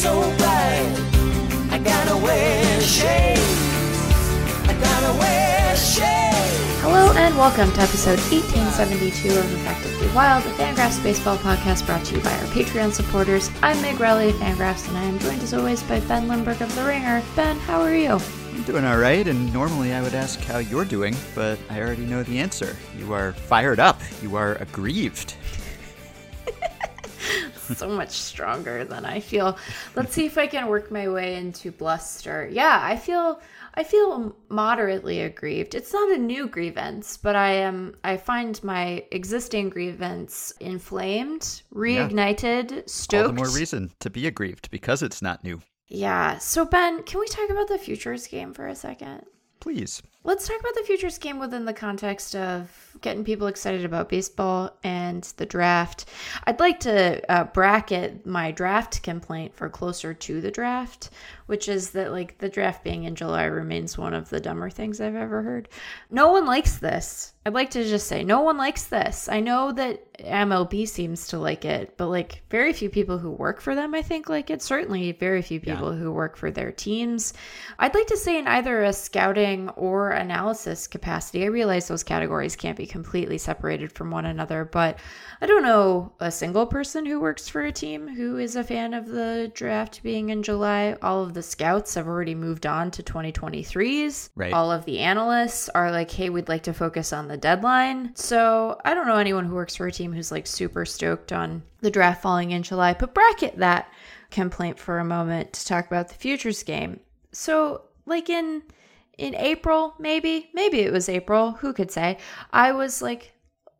so bright. I gotta wear shades. I gotta wear shades. Hello and welcome to episode 1872 of Effectively Wild, the Fangraphs baseball podcast brought to you by our Patreon supporters. I'm Meg Rowley of Fangraphs, and I am joined as always by Ben Lindbergh of The Ringer. Ben, how are you? I'm doing all right, and normally I would ask how you're doing, but I already know the answer. You are fired up. You are aggrieved. So much stronger than I feel. Let's see if I can work my way into bluster. Yeah, I feel I feel moderately aggrieved. It's not a new grievance, but I am I find my existing grievance inflamed, reignited, stoked. All the more reason to be aggrieved because it's not new. Yeah. So Ben, can we talk about the futures game for a second? Please. Let's talk about the futures game within the context of getting people excited about baseball and the draft. I'd like to uh, bracket my draft complaint for closer to the draft, which is that like the draft being in July remains one of the dumber things I've ever heard. No one likes this. I'd like to just say no one likes this. I know that MLB seems to like it, but like very few people who work for them I think like it. Certainly very few people yeah. who work for their teams. I'd like to say in either a scouting or analysis capacity. I realize those categories can't be completely separated from one another, but I don't know a single person who works for a team who is a fan of the draft being in July. All of the scouts have already moved on to 2023s. Right. All of the analysts are like, hey, we'd like to focus on the deadline. So I don't know anyone who works for a team who's like super stoked on the draft falling in July, but bracket that complaint for a moment to talk about the futures game. So, like in in April, maybe, maybe it was April, who could say? I was like,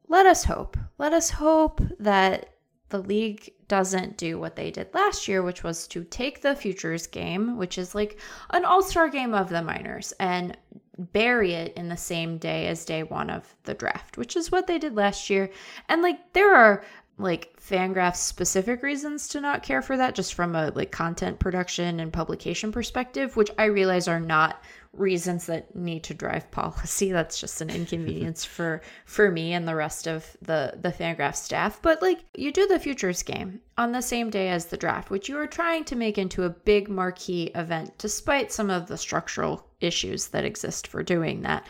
let us hope. Let us hope that the league doesn't do what they did last year, which was to take the futures game, which is like an all star game of the minors, and bury it in the same day as day one of the draft, which is what they did last year. And like, there are like fangraphs specific reasons to not care for that just from a like content production and publication perspective which i realize are not reasons that need to drive policy. That's just an inconvenience for for me and the rest of the the Fangraph staff. But like you do the futures game on the same day as the draft, which you are trying to make into a big marquee event, despite some of the structural issues that exist for doing that.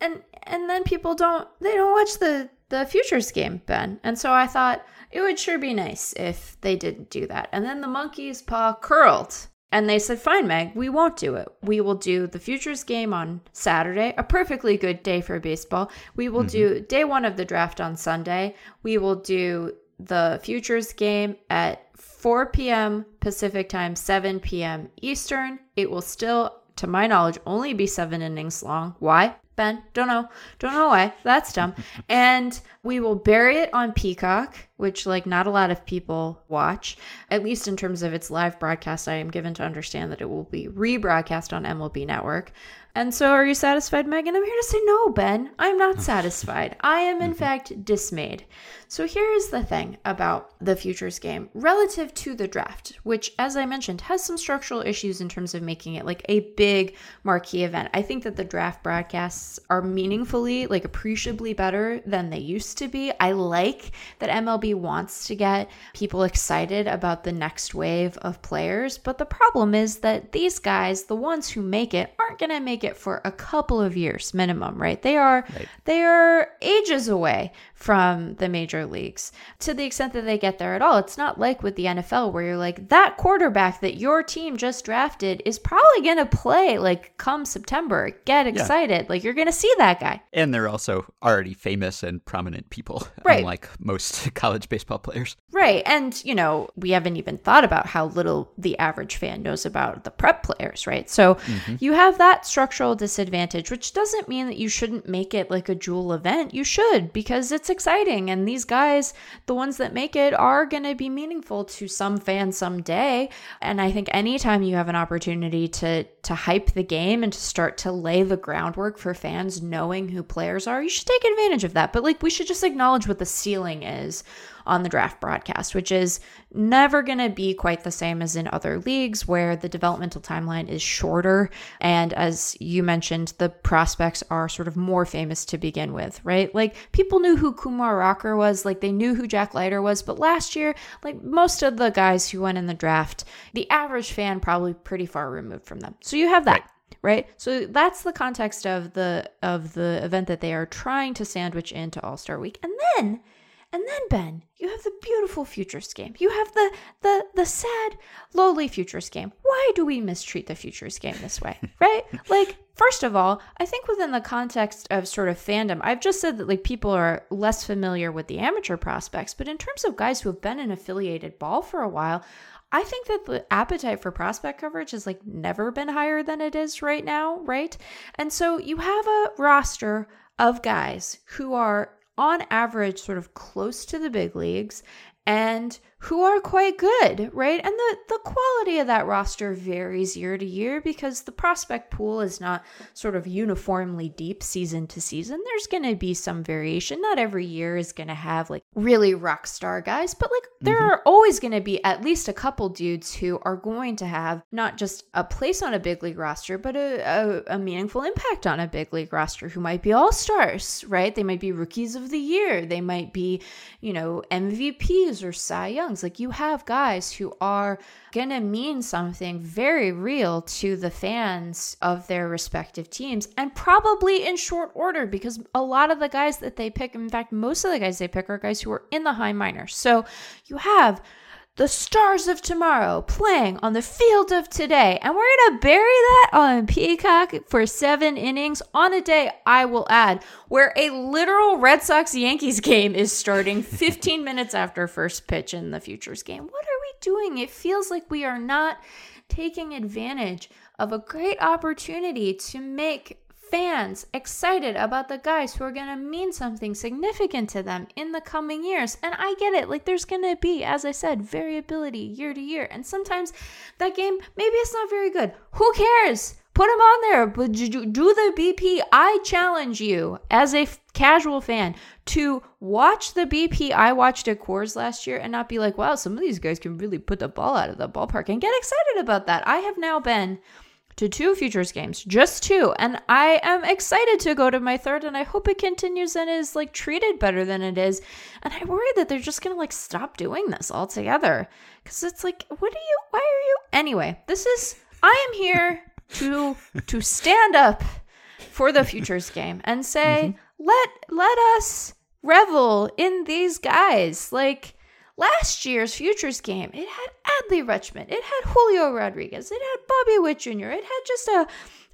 And and then people don't they don't watch the the futures game, Ben. And so I thought it would sure be nice if they didn't do that. And then the monkey's paw curled and they said, fine, Meg, we won't do it. We will do the Futures game on Saturday, a perfectly good day for baseball. We will mm-hmm. do day one of the draft on Sunday. We will do the Futures game at 4 p.m. Pacific time, 7 p.m. Eastern. It will still, to my knowledge, only be seven innings long. Why? Ben, don't know. Don't know why. That's dumb. and we will bury it on Peacock, which like not a lot of people watch. At least in terms of its live broadcast, I am given to understand that it will be rebroadcast on MLB Network. And so, are you satisfied, Megan? I'm here to say no, Ben. I'm not satisfied. I am, in fact, dismayed. So, here is the thing about the futures game relative to the draft, which, as I mentioned, has some structural issues in terms of making it like a big marquee event. I think that the draft broadcasts are meaningfully, like appreciably better than they used to be. I like that MLB wants to get people excited about the next wave of players, but the problem is that these guys, the ones who make it, aren't going to make it for a couple of years minimum, right? They are right. they are ages away from the major leagues to the extent that they get there at all. It's not like with the NFL where you're like that quarterback that your team just drafted is probably going to play like come September. Get excited. Yeah. Like you're going to see that guy. And they're also already famous and prominent people, right. unlike most college baseball players. Right. And, you know, we haven't even thought about how little the average fan knows about the prep players, right? So mm-hmm. you have that structural disadvantage, which doesn't mean that you shouldn't make it like a jewel event. You should because it's exciting. And these guys, the ones that make it, are going to be meaningful to some fans someday. And I think anytime you have an opportunity to to hype the game and to start to lay the groundwork for fans knowing who players are, you should take advantage of that. But like we should just acknowledge what the ceiling is on the draft broadcast, which is never going to be quite the same as in other leagues where the developmental timeline is shorter. And as you mentioned, the prospects are sort of more famous to begin with, right? Like people knew who Kumar Rocker was, like they knew who Jack Leiter was, but last year, like most of the guys who went in the draft, the average fan probably pretty far removed from them. So you have that. Right right so that's the context of the of the event that they are trying to sandwich into all-star week and then and then Ben, you have the beautiful futures game. You have the the the sad, lowly futures game. Why do we mistreat the futures game this way? right? Like, first of all, I think within the context of sort of fandom, I've just said that like people are less familiar with the amateur prospects, but in terms of guys who have been in affiliated ball for a while, I think that the appetite for prospect coverage has like never been higher than it is right now, right? And so you have a roster of guys who are on average sort of close to the big leagues and who are quite good, right? And the, the quality of that roster varies year to year because the prospect pool is not sort of uniformly deep season to season. There's going to be some variation. Not every year is going to have like really rock star guys, but like there mm-hmm. are always going to be at least a couple dudes who are going to have not just a place on a big league roster, but a, a, a meaningful impact on a big league roster who might be all stars, right? They might be rookies of the year. They might be, you know, MVPs or Cy Young like you have guys who are going to mean something very real to the fans of their respective teams and probably in short order because a lot of the guys that they pick, in fact, most of the guys they pick are guys who are in the high minors. So you have the stars of tomorrow playing on the field of today. And we're going to bury that on Peacock for seven innings on a day, I will add, where a literal Red Sox Yankees game is starting 15 minutes after first pitch in the Futures game. What are we doing? It feels like we are not taking advantage of a great opportunity to make fans excited about the guys who are going to mean something significant to them in the coming years. And I get it. Like, there's going to be, as I said, variability year to year. And sometimes that game, maybe it's not very good. Who cares? Put them on there, but do the BP. I challenge you as a casual fan to watch the BP I watched at Coors last year and not be like, wow, some of these guys can really put the ball out of the ballpark and get excited about that. I have now been to two futures games, just two. And I am excited to go to my third, and I hope it continues and is like treated better than it is. And I worry that they're just gonna like stop doing this altogether. Cause it's like, what are you, why are you? Anyway, this is, I am here to, to stand up for the futures game and say, mm-hmm. let, let us revel in these guys. Like, Last year's Futures game, it had Adley Rutschman, it had Julio Rodriguez, it had Bobby Witt Jr., it had just a,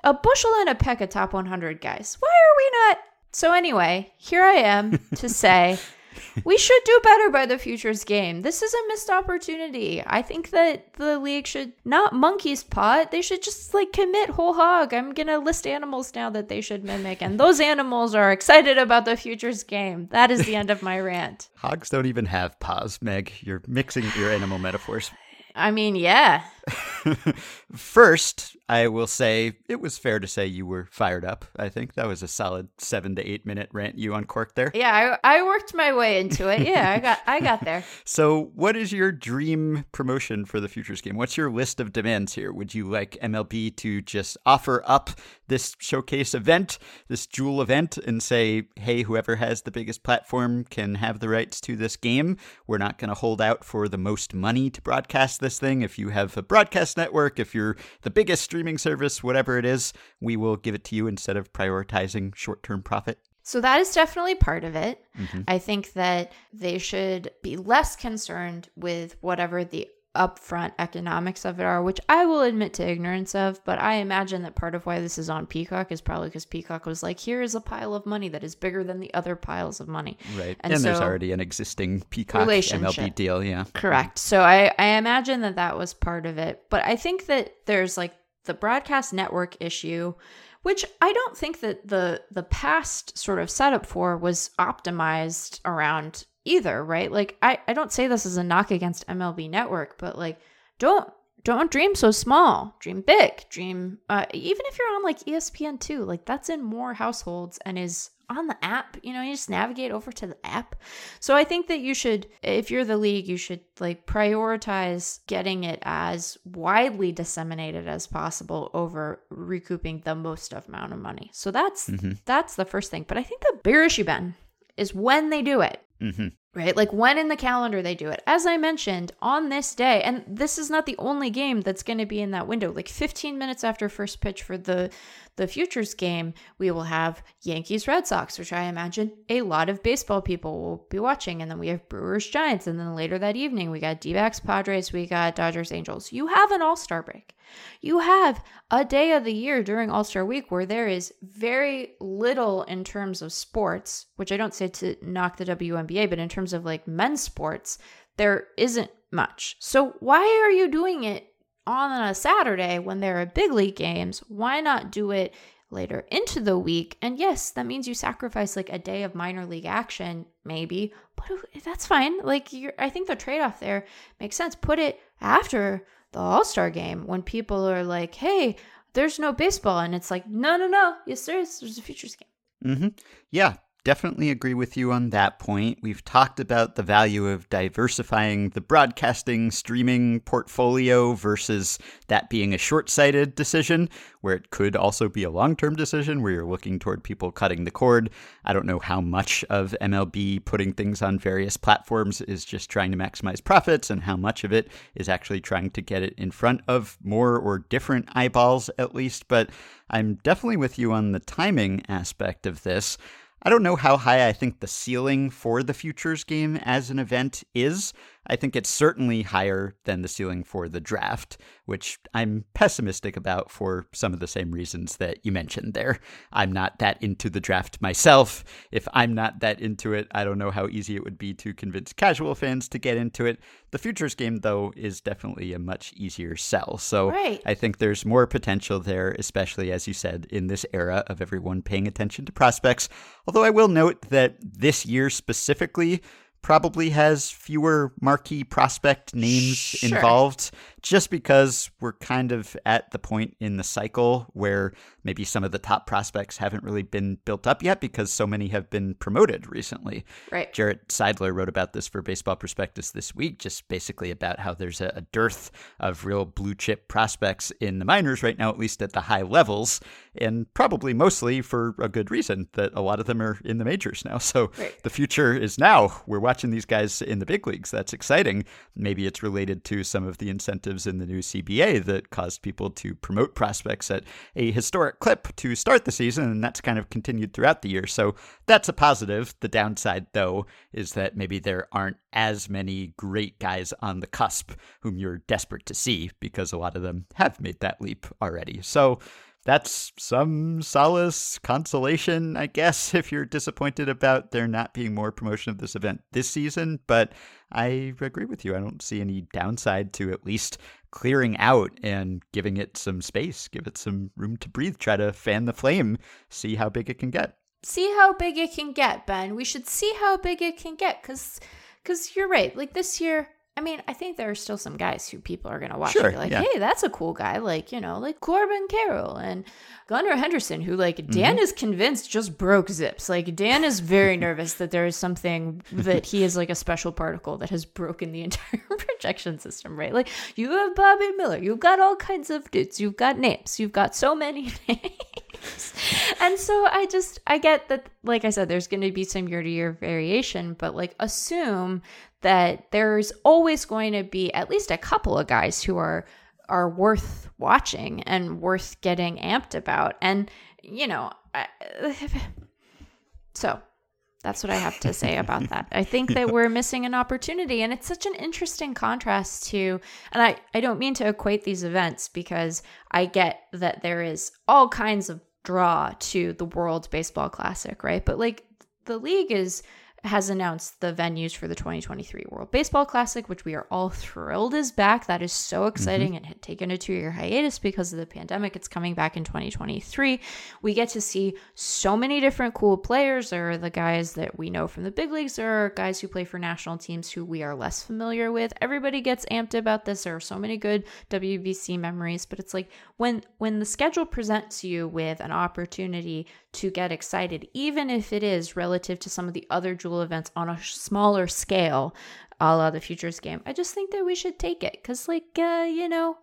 a bushel and a peck of top 100 guys. Why are we not? So, anyway, here I am to say we should do better by the futures game. This is a missed opportunity. I think that the league should not monkey's pot. They should just like commit whole hog. I'm gonna list animals now that they should mimic, and those animals are excited about the futures game. That is the end of my rant. Hogs don't even have paws, Meg. You're mixing your animal metaphors. I mean, yeah. First, I will say it was fair to say you were fired up. I think that was a solid seven to eight minute rant you uncorked there. Yeah, I, I worked my way into it. Yeah, I got I got there. so, what is your dream promotion for the futures game? What's your list of demands here? Would you like MLB to just offer up this showcase event, this jewel event, and say, hey, whoever has the biggest platform can have the rights to this game? We're not going to hold out for the most money to broadcast this thing. If you have a broadcast network, if you're the biggest streaming service, whatever it is, we will give it to you instead of prioritizing short term profit. So that is definitely part of it. Mm-hmm. I think that they should be less concerned with whatever the upfront economics of it are, which I will admit to ignorance of, but I imagine that part of why this is on Peacock is probably because Peacock was like, here is a pile of money that is bigger than the other piles of money. Right. And, and so, there's already an existing Peacock MLB deal. Yeah. Correct. So I, I imagine that that was part of it. But I think that there's like the broadcast network issue which I don't think that the the past sort of setup for was optimized around either, right? Like I, I don't say this as a knock against MLB network, but like don't don't dream so small. Dream big. Dream uh, even if you're on like ESPN2, like that's in more households and is on the app. You know, you just navigate over to the app. So I think that you should if you're the league, you should like prioritize getting it as widely disseminated as possible over recouping the most amount of money. So that's that's the first thing. But I think the bigger issue Ben is when they do it hmm right? Like when in the calendar they do it. As I mentioned, on this day, and this is not the only game that's going to be in that window. Like 15 minutes after first pitch for the the futures game, we will have Yankees Red Sox, which I imagine a lot of baseball people will be watching, and then we have Brewers Giants, and then later that evening we got D-backs Padres, we got Dodgers Angels. You have an All-Star break. You have a day of the year during All Star Week where there is very little in terms of sports, which I don't say to knock the WNBA, but in terms of like men's sports, there isn't much. So why are you doing it on a Saturday when there are big league games? Why not do it later into the week? And yes, that means you sacrifice like a day of minor league action, maybe, but that's fine. Like I think the trade off there makes sense. Put it after the All Star game when people are like, hey, there's no baseball. And it's like, no, no, no. Yes, there is. There's a futures game. Mm-hmm. Yeah, definitely agree with you on that point. We've talked about the value of diversifying the broadcasting streaming portfolio versus that being a short sighted decision, where it could also be a long term decision where you're looking toward people cutting the cord. I don't know how much of MLB putting things on various platforms is just trying to maximize profits and how much of it is actually trying to get it in front of more or different eyeballs, at least. But I'm definitely with you on the timing aspect of this. I don't know how high I think the ceiling for the futures game as an event is. I think it's certainly higher than the ceiling for the draft, which I'm pessimistic about for some of the same reasons that you mentioned there. I'm not that into the draft myself. If I'm not that into it, I don't know how easy it would be to convince casual fans to get into it. The futures game, though, is definitely a much easier sell. So Right. I think there's more potential there, especially as you said, in this era of everyone paying attention to prospects. Although I will note that this year specifically probably has fewer marquee prospect names Sure. involved just because we're kind of at the point in the cycle where maybe some of the top prospects haven't really been built up yet because so many have been promoted recently. Right. Jarrett Seidler wrote about this for Baseball Prospectus this week, just basically about how there's a, a dearth of real blue chip prospects in the minors right now, at least at the high levels, and probably mostly for a good reason that a lot of them are in the majors now. So Right. the future is now. We're watching these guys in the big leagues. That's exciting. Maybe it's related to some of the incentives in the new CBA that caused people to promote prospects at a historic clip to start the season, and that's kind of continued throughout the year. So that's a positive. The downside, though, is that maybe there aren't as many great guys on the cusp whom you're desperate to see because a lot of them have made that leap already. So that's some solace, consolation, I guess, if you're disappointed about there not being more promotion of this event this season. But I agree with you. I don't see any downside to at least clearing out and giving it some space, give it some room to breathe, try to fan the flame, see how big it can get. see how big it can get, Ben. We should see how big it can get because because you're right. Like this year, I mean, I think there are still some guys who people are gonna watch Sure, and be like, yeah. hey, that's a cool guy. Like, you know, like Corbin Carroll and Gunnar Henderson, who like Dan Mm-hmm. is convinced just broke zips. Like Dan is very nervous that there is something that he is like a special particle that has broken the entire projection system, right? Like you have Bobby Miller, you've got all kinds of dudes, you've got names, you've got so many names. and so I just I get that like I said there's going to be some year to year variation but like assume that there's always going to be at least a couple of guys who are are worth watching and worth getting amped about and you know I, so that's what I have to say about that. I think that we're missing an opportunity and it's such an interesting contrast to and I I don't mean to equate these events because I get that there is all kinds of draw to the World Baseball Classic, right? But like the league is has announced the venues for the 2023 World Baseball Classic, which we are all thrilled is back. That is so exciting. Mm-hmm. It had taken a two year hiatus because of the pandemic. It's coming back in 2023. We get to see so many different cool players. There are the guys that we know from the big leagues, there are guys who play for national teams who we are less familiar with. Everybody gets amped about this. There are so many good WBC memories, but it's like when when the schedule presents you with an opportunity to get excited, even if it is relative to some of the other events on a smaller scale, a la the Futures game. I just think that we should take it because, like, uh, you know,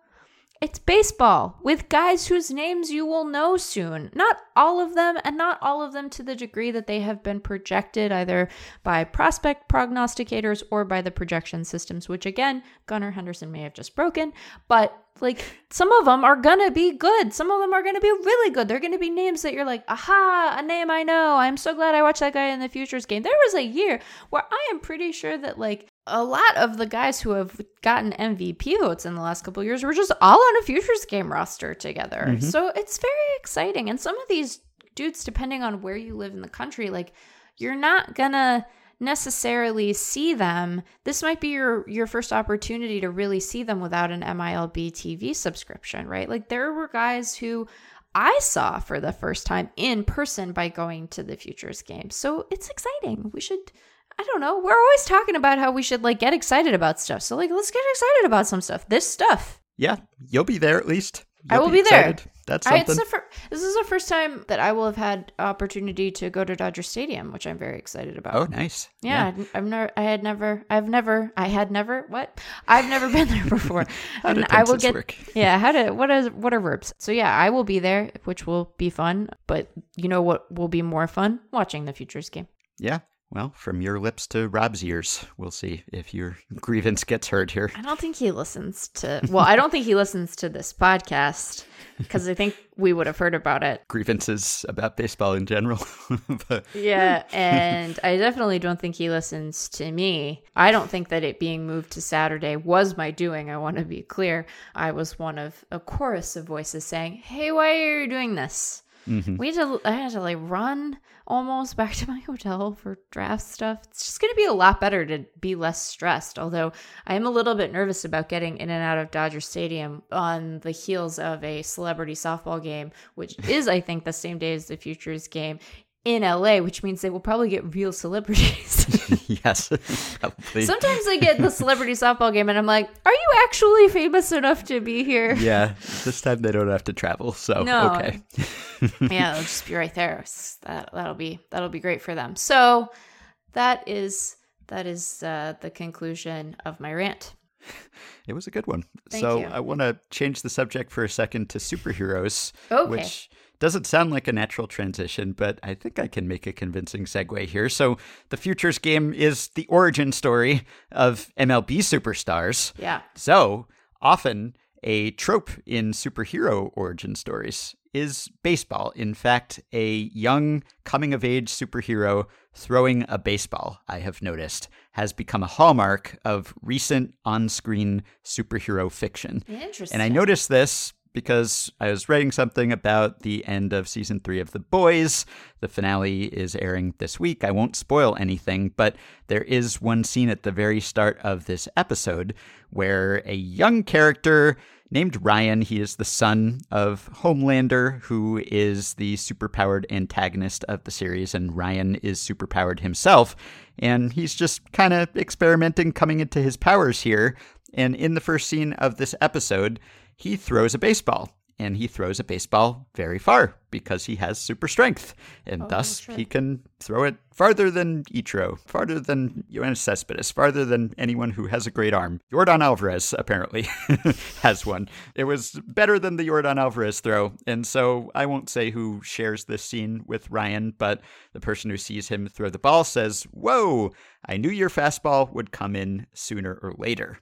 it's baseball with guys whose names you will know soon. Not all of them, and not all of them to the degree that they have been projected either by prospect prognosticators or by the projection systems, which again, Gunnar Henderson may have just broken. But like some of them are gonna be good. Some of them are gonna be really good. They're gonna be names that you're like, aha, a name I know. I'm so glad I watched that guy in the futures game. There was a year where I am pretty sure that like a lot of the guys who have gotten MVP votes in the last couple years were just all on a futures game roster together. Mm-hmm. So it's very exciting. And some of these dudes, depending on where you live in the country, like you're not gonna necessarily see them. This might be your your first opportunity to really see them without an MILB TV subscription, right? Like there were guys who I saw for the first time in person by going to the Futures game. So it's exciting. We should I don't know. We're always talking about how we should like get excited about stuff. So like let's get excited about some stuff. This stuff. Yeah, you'll be there at least. You'll I will be, be there. That's something. I, fir- this is the first time that I will have had opportunity to go to Dodger Stadium, which I'm very excited about. Oh, nice. Yeah, yeah. I've never, I had never, I've never, I had never, what? I've never been there before. and I will get, work? yeah. How to, what is, what are verbs? So yeah, I will be there, which will be fun. But you know what will be more fun? Watching the Futures game. Yeah, well, from your lips to Rob's ears, we'll see if your grievance gets heard here. I don't think he listens to, well, I don't think he listens to this podcast because I think we would have heard about it. Grievances about baseball in general. but... Yeah, and I definitely don't think he listens to me. I don't think that it being moved to Saturday was my doing. I want to be clear. I was one of a chorus of voices saying, hey, why are you doing this? Mm-hmm. We had to, I had to like run almost back to my hotel for draft stuff. It's just going to be a lot better to be less stressed. Although I am a little bit nervous about getting in and out of Dodger Stadium on the heels of a celebrity softball game, which is, I think, the same day as the Futures game in LA, which means they will probably get real celebrities. yes. Probably. Sometimes they get the celebrity softball game, and I'm like, are you actually famous enough to be here? Yeah. This time they don't have to travel, so no. okay. yeah, they'll just be right there. That that'll be that'll be great for them. So that is that is uh, the conclusion of my rant. It was a good one. Thank so you. I want to change the subject for a second to superheroes, okay. which doesn't sound like a natural transition, but I think I can make a convincing segue here. So, the Futures game is the origin story of MLB superstars. Yeah. So, often a trope in superhero origin stories is baseball. In fact, a young coming of age superhero throwing a baseball, I have noticed, has become a hallmark of recent on screen superhero fiction. Interesting. And I noticed this because I was writing something about the end of season three of The Boys. The finale is airing this week. I won't spoil anything, but there is one scene at the very start of this episode where a young character named Ryan, he is the son of Homelander, who is the superpowered antagonist of the series, and Ryan is superpowered himself. And he's just kind of experimenting, coming into his powers here. And in the first scene of this episode, he throws a baseball and he throws a baseball very far because he has super strength, and oh, thus he can throw it farther than Ichiro, farther than Yoenis Cespedes, farther than anyone who has a great arm. Yordan Alvarez apparently has one. It was better than the Yordan Alvarez throw, and so I won't say who shares this scene with Ryan, but the person who sees him throw the ball says, "Whoa! I knew your fastball would come in sooner or later."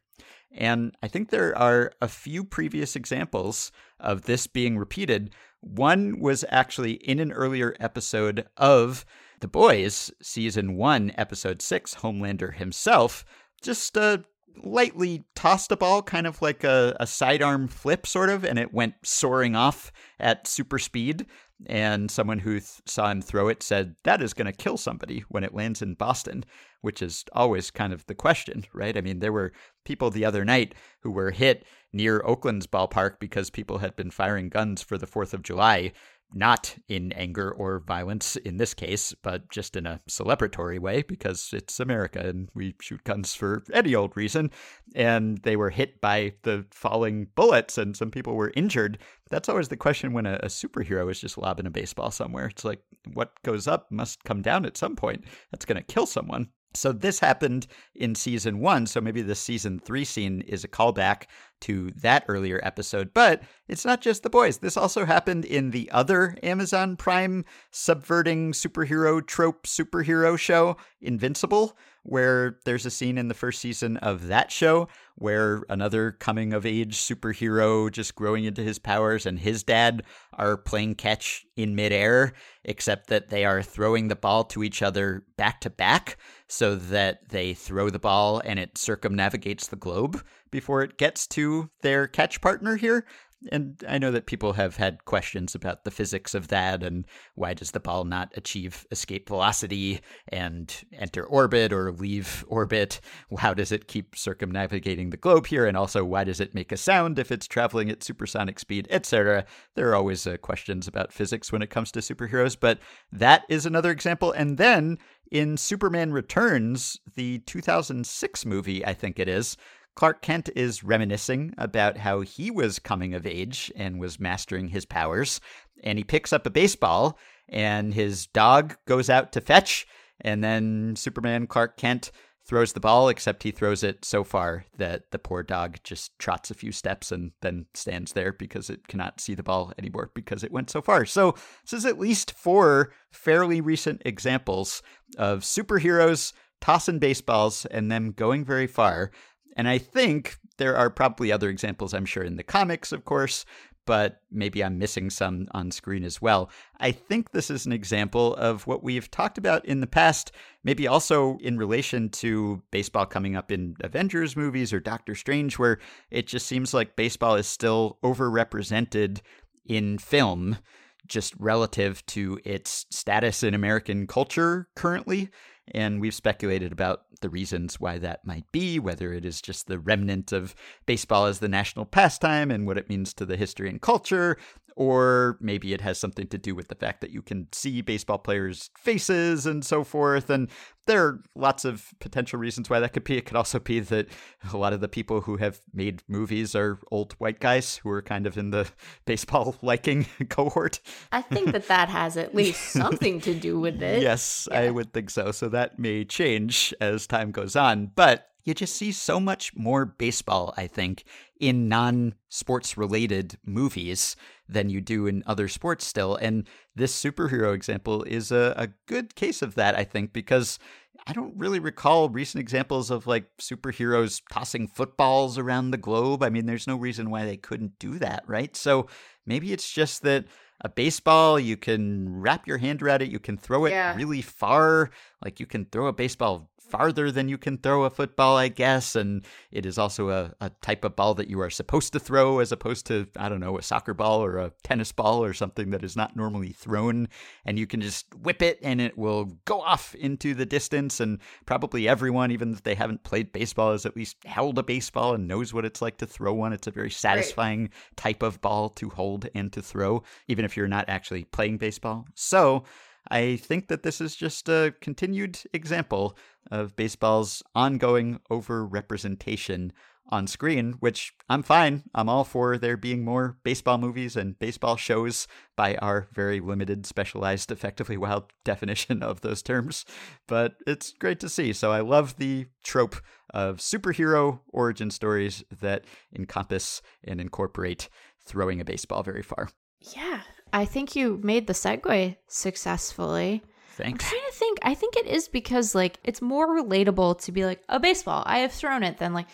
And I think there are a few previous examples of this being repeated. One was actually in an earlier episode of The Boys, season one, episode six. Homelander himself just uh, lightly tossed a ball, kind of like a, a sidearm flip, sort of, and it went soaring off at super speed. And someone who th- saw him throw it said, that is going to kill somebody when it lands in Boston, which is always kind of the question, right? I mean, there were people the other night who were hit near Oakland's ballpark because people had been firing guns for the 4th of July not in anger or violence in this case, but just in a celebratory way because it's America and we shoot guns for any old reason. And they were hit by the falling bullets and some people were injured. That's always the question when a, a superhero is just lobbing a baseball somewhere. It's like what goes up must come down at some point. That's going to kill someone. So this happened in season one. So maybe the season three scene is a callback to that earlier episode. But it's not just the boys. This also happened in the other Amazon Prime subverting superhero trope superhero show, Invincible, where there's a scene in the first season of that show where another coming of age superhero just growing into his powers and his dad are playing catch in midair, except that they are throwing the ball to each other back to back so that they throw the ball and it circumnavigates the globe before it gets to their catch partner here. And I know that people have had questions about the physics of that and why does the ball not achieve escape velocity and enter orbit or leave orbit? How does it keep circumnavigating the globe here? And also, why does it make a sound if it's traveling at supersonic speed, etc.? There are always uh, questions about physics when it comes to superheroes, but that is another example. And then in Superman Returns, the 2006 movie, I think it is, Clark Kent is reminiscing about how he was coming of age and was mastering his powers. And he picks up a baseball, and his dog goes out to fetch. And then Superman Clark Kent throws the ball, except he throws it so far that the poor dog just trots a few steps and then stands there because it cannot see the ball anymore because it went so far. So, this is at least four fairly recent examples of superheroes tossing baseballs and them going very far. And I think there are probably other examples, I'm sure, in the comics, of course, but maybe I'm missing some on screen as well. I think this is an example of what we've talked about in the past, maybe also in relation to baseball coming up in Avengers movies or Doctor Strange, where it just seems like baseball is still overrepresented in film, just relative to its status in American culture currently. And we've speculated about the reasons why that might be, whether it is just the remnant of baseball as the national pastime and what it means to the history and culture, or maybe it has something to do with the fact that you can see baseball players' faces and so forth. And there are lots of potential reasons why that could be. It could also be that a lot of the people who have made movies are old white guys who are kind of in the baseball liking cohort. I think that that has at least something to do with it. Yes, yeah. I would think so. So that may change as time goes on. But you just see so much more baseball, I think, in non sports related movies than you do in other sports still. And this superhero example is a, a good case of that, I think, because I don't really recall recent examples of like superheroes tossing footballs around the globe. I mean, there's no reason why they couldn't do that, right? So maybe it's just that a baseball, you can wrap your hand around it, you can throw it yeah. really far. Like you can throw a baseball farther than you can throw a football, I guess. And it is also a, a type of ball that you are supposed to throw as opposed to, I don't know, a soccer ball or a tennis ball or something that is not normally thrown. And you can just whip it and it will go off into the distance. And probably everyone, even if they haven't played baseball, has at least held a baseball and knows what it's like to throw one. It's a very satisfying right. type of ball to hold and to throw, even if you're not actually playing baseball. So, I think that this is just a continued example of baseball's ongoing overrepresentation on screen, which I'm fine. I'm all for there being more baseball movies and baseball shows by our very limited, specialized, effectively wild definition of those terms. But it's great to see. So I love the trope of superhero origin stories that encompass and incorporate throwing a baseball very far. Yeah, I think you made the segue successfully. Thanks. I'm trying to think. I think it is because like it's more relatable to be like a baseball. I have thrown it than like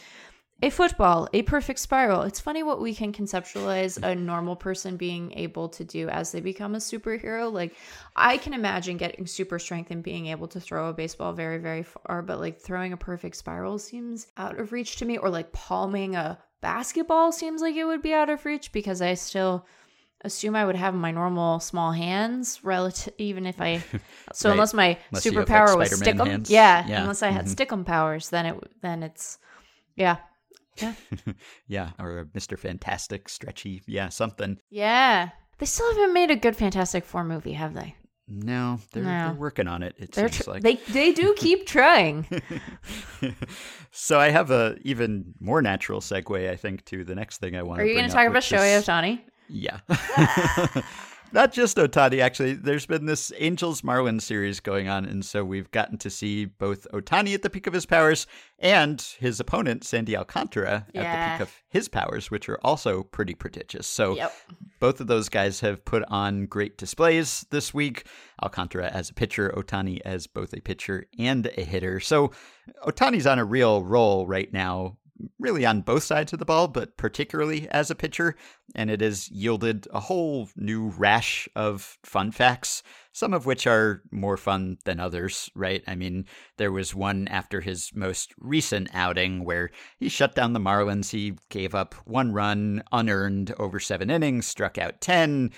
a football, a perfect spiral. It's funny what we can conceptualize a normal person being able to do as they become a superhero. Like I can imagine getting super strength and being able to throw a baseball very very far, but like throwing a perfect spiral seems out of reach to me or like palming a basketball seems like it would be out of reach because I still assume I would have my normal small hands relative even if I so Right. unless my Unless superpower like, was stick 'em. Yeah, Yeah. unless I had Mhm. stick 'em powers then it then it's yeah. yeah, yeah, or Mr. Fantastic, stretchy, yeah, something. Yeah. They still haven't made a good Fantastic Four movie, have they? No, they're, No. they're working on it. It They're seems tr- like they they do keep trying. so. I have a even more natural segue, I think, to the next thing I want. Are you going to talk about Shohei Ohtani? Yeah. Not just Ohtani, actually. There's been this Angels Marlins series going on, and so we've gotten to see both Ohtani at the peak of his powers and his opponent, Sandy Alcantara, at the peak of his powers, which are also pretty prodigious. So Yep. both of those guys have put on great displays this week. Alcantara as a pitcher, Ohtani as both a pitcher and a hitter. So Ohtani's on a real roll right now, really on both sides of the ball, but particularly as a pitcher. And it has yielded a whole new rash of fun facts, some of which are more fun than others, right? I mean, there was one after his most recent outing where he shut down the Marlins. He gave up one run unearned over seven innings, struck out 10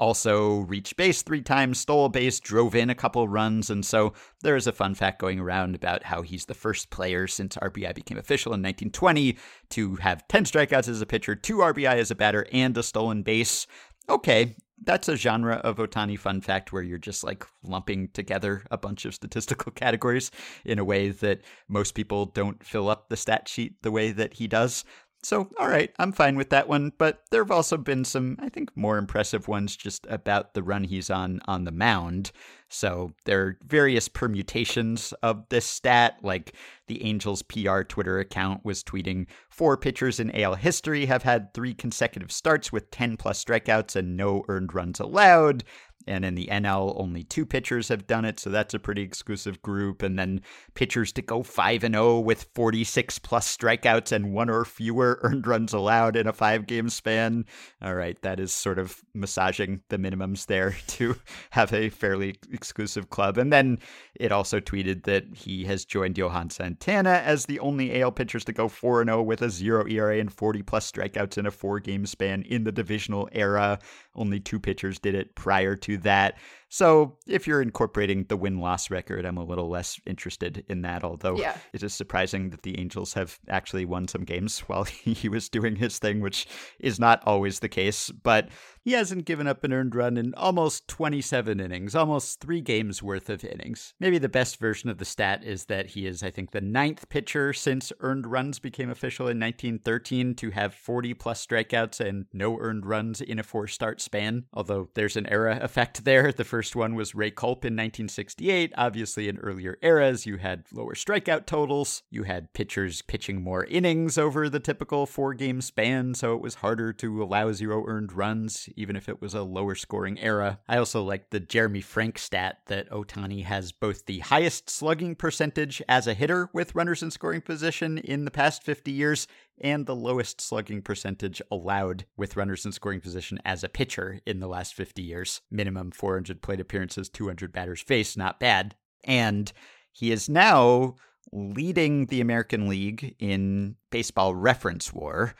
also reached base three times, stole base, drove in a couple runs, and so there is a fun fact going around about how he's the first player since RBI became official in 1920 to have 10 strikeouts as a pitcher, two RBI as a batter, and a stolen base. Okay, that's a genre of Ohtani fun fact where you're just like lumping together a bunch of statistical categories in a way that most people don't fill up the stat sheet the way that he does. So, all right, I'm fine with that one. But there have also been some, I think, more impressive ones just about the run he's on on the mound. So there are various permutations of this stat, like the Angels PR Twitter account was tweeting four pitchers in AL history have had three consecutive starts with 10 plus strikeouts and no earned runs allowed. And in the NL, only two pitchers have done it, so that's a pretty exclusive group. And then pitchers to go 5 and 0 with 46 plus strikeouts and one or fewer earned runs allowed in a five game span. All right, that is sort of massaging the minimums there to have a fairly exclusive club. And then it also tweeted that he has joined Johan Santana as the only AL pitchers to go 4 0 with a 0 ERA and 40 plus strikeouts in a four game span in the divisional era. Only two pitchers did it prior to that. So if you're incorporating the win loss record, I'm a little less interested in that, although Yeah. it is surprising that the Angels have actually won some games while he was doing his thing, which is not always the case. But he hasn't given up an earned run in almost 27 innings, almost three games worth of innings. Maybe the best version of the stat is that he is, I think, the ninth pitcher since earned runs became official in 1913 to have 40 plus strikeouts and no earned runs in a four start span. Although there's an era effect there. The first one was Ray Culp in 1968. Obviously, in earlier eras, you had lower strikeout totals. You had pitchers pitching more innings over the typical four game span, so it was harder to allow zero earned runs, even if it was a lower scoring era. I also like the Jeremy Frank stat that Ohtani has both the highest slugging percentage as a hitter with runners in scoring position in the past 50 years and the lowest slugging percentage allowed with runners in scoring position as a pitcher in the last 50 years. Minimum 400 plate appearances, 200 batters faced, not bad. And he is now leading the American League in baseball reference war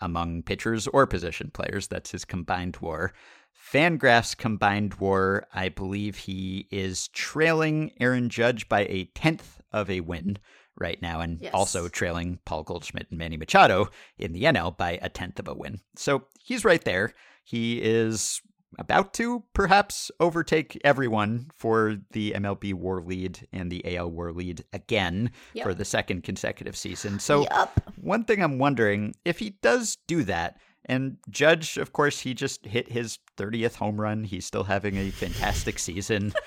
among pitchers or position players. That's his combined war. Fangraph's combined war, I believe he is trailing Aaron Judge by a tenth of a win right now, and Yes. also trailing Paul Goldschmidt and Manny Machado in the NL by a tenth of a win. So he's right there. He is about to perhaps overtake everyone for the MLB war lead and the AL war lead again Yep. for the second consecutive season. So Yup. one thing I'm wondering if he does do that, and Judge, of course, he just hit his 30th home run. He's still having a fantastic season.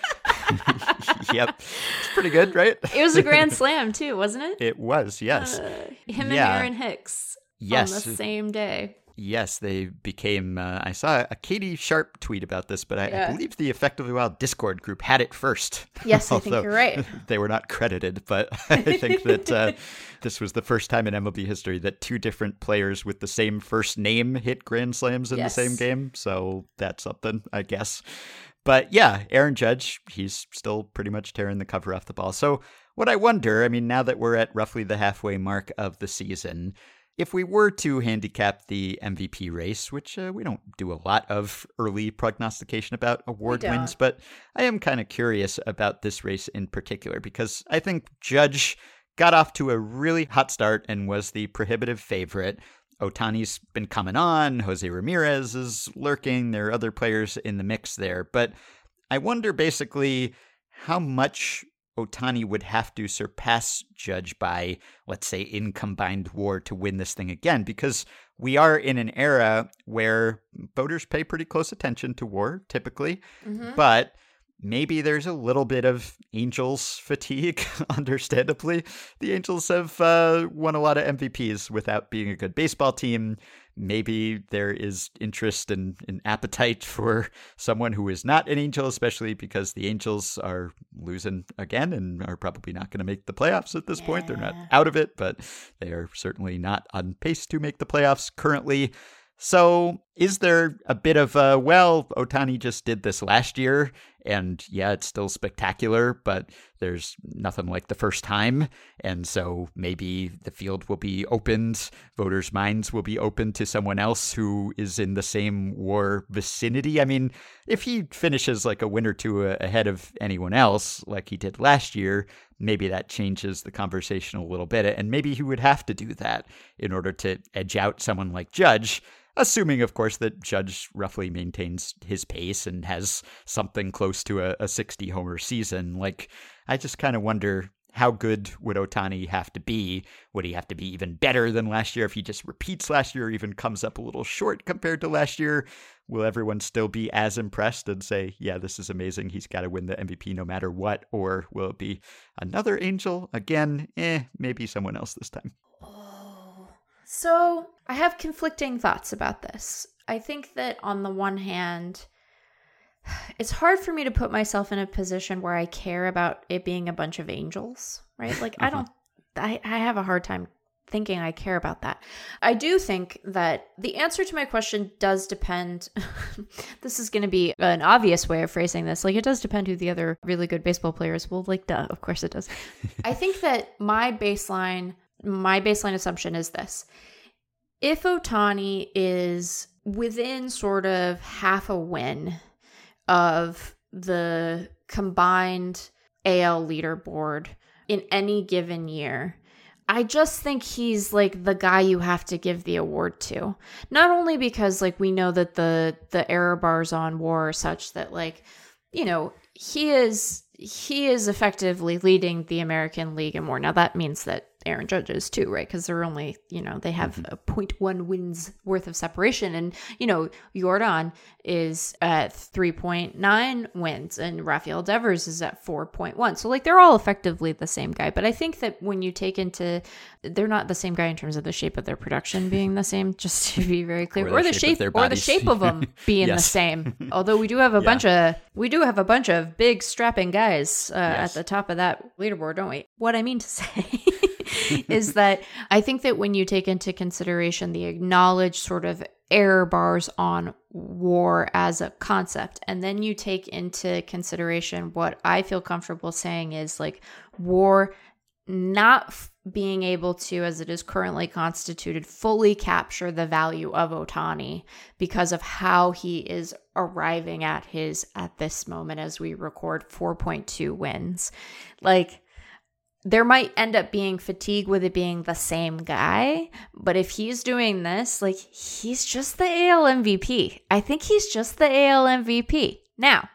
yep. It's pretty good, right? It was a grand slam too, wasn't it? It was, yes. Uh, him Yeah. and Aaron Hicks yes. on the same day. Yes, they became. Uh, I saw a Katie Sharp tweet about this, but I, I Yeah. believe the Effectively Wild Discord group had it first. Yes, I think you're right. They were not credited, but I think that uh, this was the first time in MLB history that two different players with the same first name hit grand slams in Yes. the same game. So that's something, I guess. But yeah, Aaron Judge, he's still pretty much tearing the cover off the ball. So what I wonder, I mean, now that we're at roughly the halfway mark of the season, if we were to handicap the MVP race, which uh, we don't do a lot of early prognostication about award wins, but I am kind of curious about this race in particular because I think Judge got off to a really hot start and was the prohibitive favorite. Ohtani's been coming on, Jose Ramirez is lurking, there are other players in the mix there, but I wonder basically how much Ohtani would have to surpass Judge by, let's say, in combined war to win this thing again, because we are in an era where voters pay pretty close attention to war typically, Mm-hmm. but maybe there's a little bit of Angels fatigue, understandably. The Angels have uh, won a lot of MVPs without being a good baseball team. Maybe there is interest and, and appetite for someone who is not an Angel, especially because the Angels are losing again and are probably not going to make the playoffs at this point. They're not out of it, but they are certainly not on pace to make the playoffs currently. So, is there a bit of a, well, Ohtani just did this last year, and yeah, it's still spectacular, but there's nothing like the first time. And so maybe the field will be opened, voters' minds will be open to someone else who is in the same war vicinity. I mean, if he finishes like a win or two uh, ahead of anyone else, like he did last year, maybe that changes the conversation a little bit. And maybe he would have to do that in order to edge out someone like Judge assuming of course that judge roughly maintains his pace and has something close to a, a 60 homer season like i just kind of wonder how good would ohtani have to be? Would he have to be even better than last year if he just repeats last year or even comes up a little short compared to last year? Will everyone still be as impressed and say yeah this is amazing. He's got to win the mvp no matter what or will it be another angel again? Eh maybe someone else this time. So I have conflicting thoughts about this. I think that on the one hand, it's hard for me to put myself in a position where I care about it being a bunch of angels, right? Like I uh-huh. don't I, I have a hard time thinking I care about that. I do think that the answer to my question does depend. this is going to be an obvious way of phrasing this. Like, it does depend who the other really good baseball players will, like, duh, of course it does. I think that my baseline, my baseline assumption is this if Ohtani is within sort of half a win of the combined AL leaderboard in any given year, I just think he's like the guy you have to give the award to. Not only because like we know that the the error bars on war are such that like you know he is he is effectively leading the American League in more. Now that means that Aaron Judge is too, right? Because they're only you know they have a 0.1 wins worth of separation, and you know Yordan is at 3.9 wins, and Rafael Devers is at 4.1. So like they're all effectively the same guy. But I think that when you take into they're not the same guy in terms of the shape of their production being the same, just to be very clear, Or the or shape of shape their or the shape of them being the same. Although we do have a bunch of we do have a bunch of big strapping guys uh, Yes. at the top of that leaderboard, don't we? What I mean to say is that I think that when you take into consideration the acknowledged sort of error bars on war as a concept, and then you take into consideration what I feel comfortable saying is like war not f- being able to, as it is currently constituted, fully capture the value of Ohtani because of how he is arriving at his, at this moment as we record 4.2 wins. Like, there might end up being fatigue with it being the same guy, but if he's doing this, like, he's just the AL MVP. I think he's just the AL MVP. Now,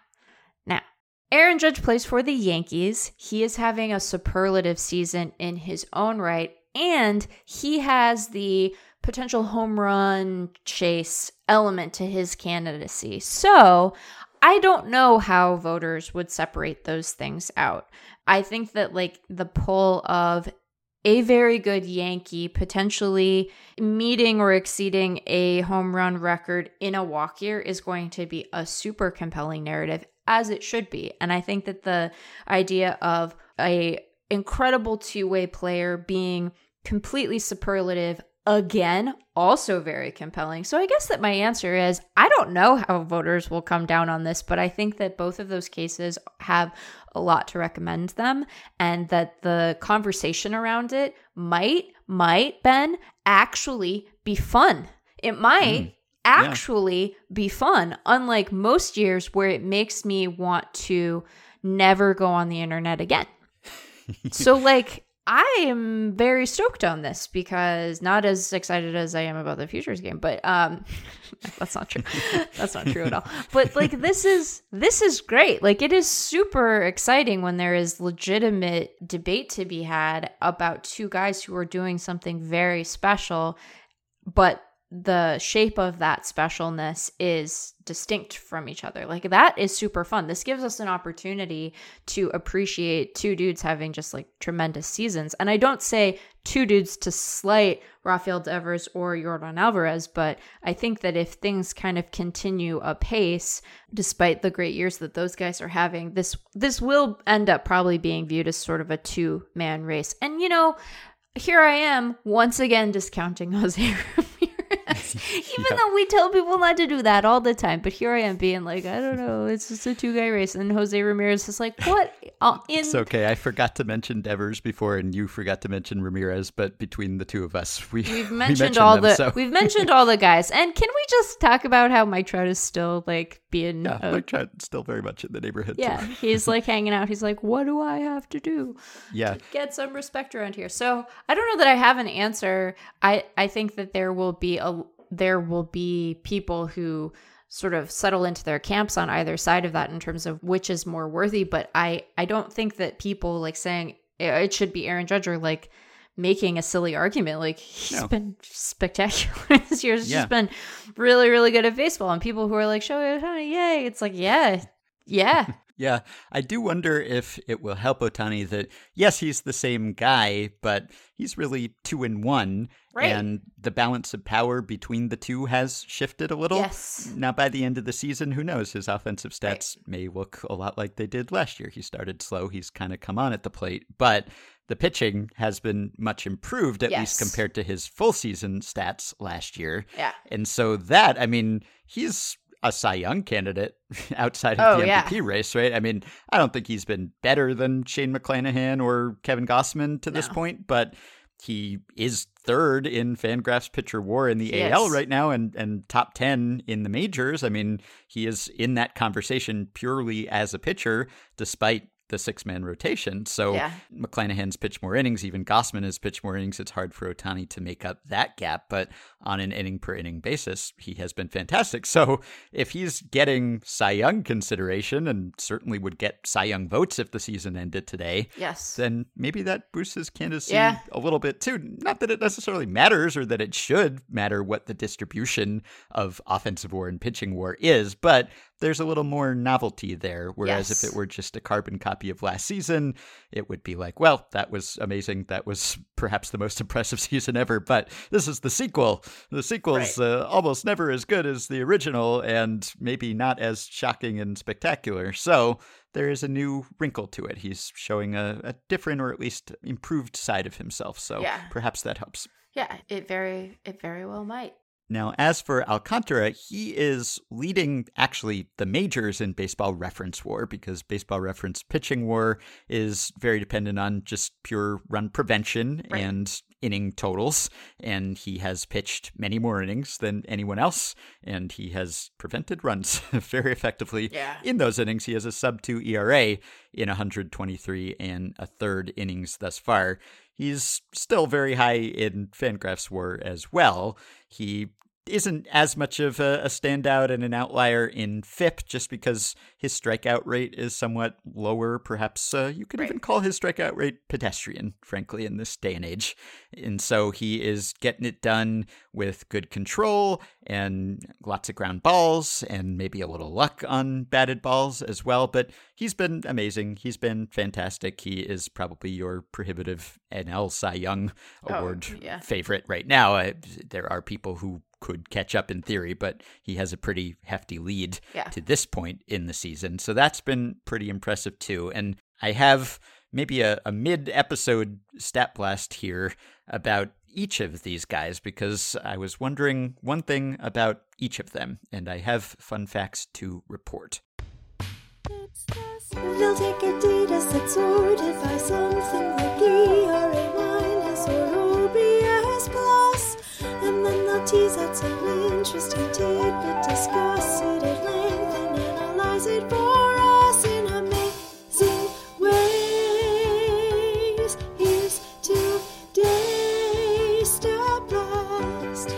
now, Aaron Judge plays for the Yankees. He is having a superlative season in his own right, and he has the potential home run chase element to his candidacy. So, I don't know how voters would separate those things out. I think that, like, the pull of a very good Yankee potentially meeting or exceeding a home run record in a walk year is going to be a super compelling narrative as it should be. And I think that the idea of a incredible two-way player being completely superlative again also very compelling. So I guess that my answer is I don't know how voters will come down on this, but I think that both of those cases have a lot to recommend them and that the conversation around it might might, Ben, actually be fun. It might hmm. actually be fun, unlike most years where it makes me want to never go on the internet again. so, like, I am very stoked on this because not as excited as I am about the futures game, but um that's not true. that's not true at all. But like this is this is great. Like it is super exciting when there is legitimate debate to be had about two guys who are doing something very special, but the shape of that specialness is distinct from each other. Like that is super fun. This gives us an opportunity to appreciate two dudes having just like tremendous seasons. And I don't say two dudes to slight Rafael Devers or Yordan Alvarez, but I think that if things kind of continue apace, despite the great years that those guys are having, this this will end up probably being viewed as sort of a two man race. And you know, here I am once again discounting Jose Ramirez. Even Yeah. though we tell people not to do that all the time, but here I am being like, I don't know, it's just a two guy race, and Jose Ramirez is like, what? Uh, in It's okay. I forgot to mention Devers before, and you forgot to mention Ramirez. But between the two of us, we we've we mentioned all them, the so- we've mentioned all the guys, and can we just talk about how Mike Trout is still like being yeah, a- Mike Trout's still very much in the neighborhood. too. yeah, he's like hanging out. He's like, what do I have to do? yeah. get some respect around here. So I don't know that I have an answer. I I think that there will be a there will be people who sort of settle into their camps on either side of that in terms of which is more worthy. But I I don't think that people like saying "Eh, it should be Aaron Judge or like making a silly argument. Like he's No. been spectacular this year. He's Yeah. just been really really good at baseball. And people who are like Shohei Ohtani, yay! It's like yeah. Yeah, Yeah, I do wonder if it will help Ohtani that yes, he's the same guy, but he's really two in one, Right. and the balance of power between the two has shifted a little. Yes. Now, by the end of the season, who knows? His offensive stats may look a lot like they did last year. He started slow. He's kind of come on at the plate, but the pitching has been much improved, at least compared to his full season stats last year. yeah. And so that, I mean, he's a Cy Young candidate outside of Oh, the yeah. MVP race, right? I mean, I don't think he's been better than Shane McClanahan or Kevin Gausman to this point, but he is third in Fangraphs pitcher war in the He AL right now and, and top 10 in the majors. I mean, he is in that conversation purely as a pitcher, despite the six man rotation. So Yeah. McClanahan's pitched more innings, even Gausman has pitched more innings. It's hard for Ohtani to make up that gap, but on an inning per inning basis, he has been fantastic. So if he's getting Cy Young consideration and certainly would get Cy Young votes if the season ended today, Yes. then maybe that boosts his candidacy Yeah. a little bit too. Not that it necessarily matters or that it should matter what the distribution of offensive war and pitching war is, but there's a little more novelty there. Whereas Yes. if it were just a carbon copy of last season, it would be like, well, that was amazing. That was perhaps the most impressive season ever, but this is the sequel. The sequel's Right. uh, almost never as good as the original and maybe not as shocking and spectacular. So there is a new wrinkle to it. He's showing a, a different or at least improved side of himself. So Yeah. perhaps that helps. Yeah, it very it very well might. Now, as for Alcantara, he is leading actually the majors in baseball reference war because baseball reference pitching war is very dependent on just pure run prevention Right. and inning totals. And he has pitched many more innings than anyone else, and he has prevented runs very effectively Yeah. in those innings. He has a sub 2 ERA in 123 and a third innings thus far. He's still very high in Fangraphs war as well. He isn't as much of a, a standout and an outlier in FIP just because his strikeout rate is somewhat lower. Perhaps uh, you could Right. even call his strikeout rate pedestrian, frankly, in this day and age. And so he is getting it done with good control and lots of ground balls and maybe a little luck on batted balls as well. But he's been amazing. He's been fantastic. He is probably your prohibitive NL Cy Young Oh, Award yeah. favorite right now. I, there are people who could catch up in theory, but he has a pretty hefty lead Yeah. to this point in the season. So that's been pretty impressive too. And I have maybe a, a mid episode stat blast here about each of these guys because I was wondering one thing about each of them, and I have fun facts to report. They'll take a data set sorted by something like ERA Tease out some interesting tidbit, discuss it at length, and analyze it for us in amazing ways. Here's today's Blast.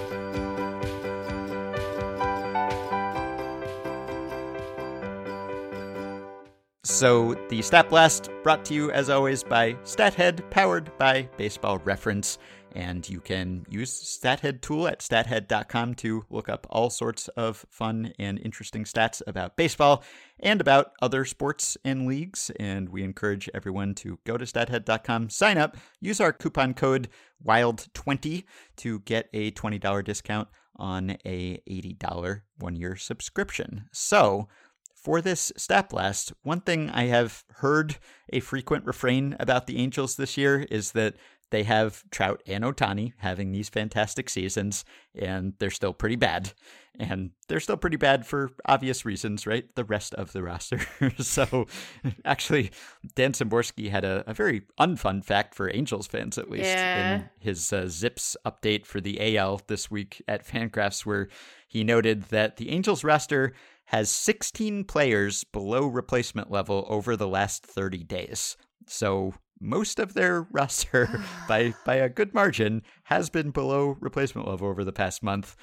So, the Stat Blast brought to you, as always, by StatHead, powered by Baseball Reference. And you can use StatHead tool at stathead.com to look up all sorts of fun and interesting stats about baseball and about other sports and leagues. And we encourage everyone to go to stathead.com, sign up, use our coupon code WILD20 to get a $20 discount on a $80 one year subscription. So, for this stat blast, one thing I have heard a frequent refrain about the Angels this year is that they have Trout and Ohtani having these fantastic seasons, and they're still pretty bad. And they're still pretty bad for obvious reasons, right? The rest of the roster. so, actually, Dan Szymborski had a, a very unfun fact for Angels fans, at least, Yeah. in his uh, Zips update for the AL this week at Fangraphs, where he noted that the Angels roster has 16 players below replacement level over the last 30 days. So most of their roster, by by a good margin, has been below replacement level over the past month.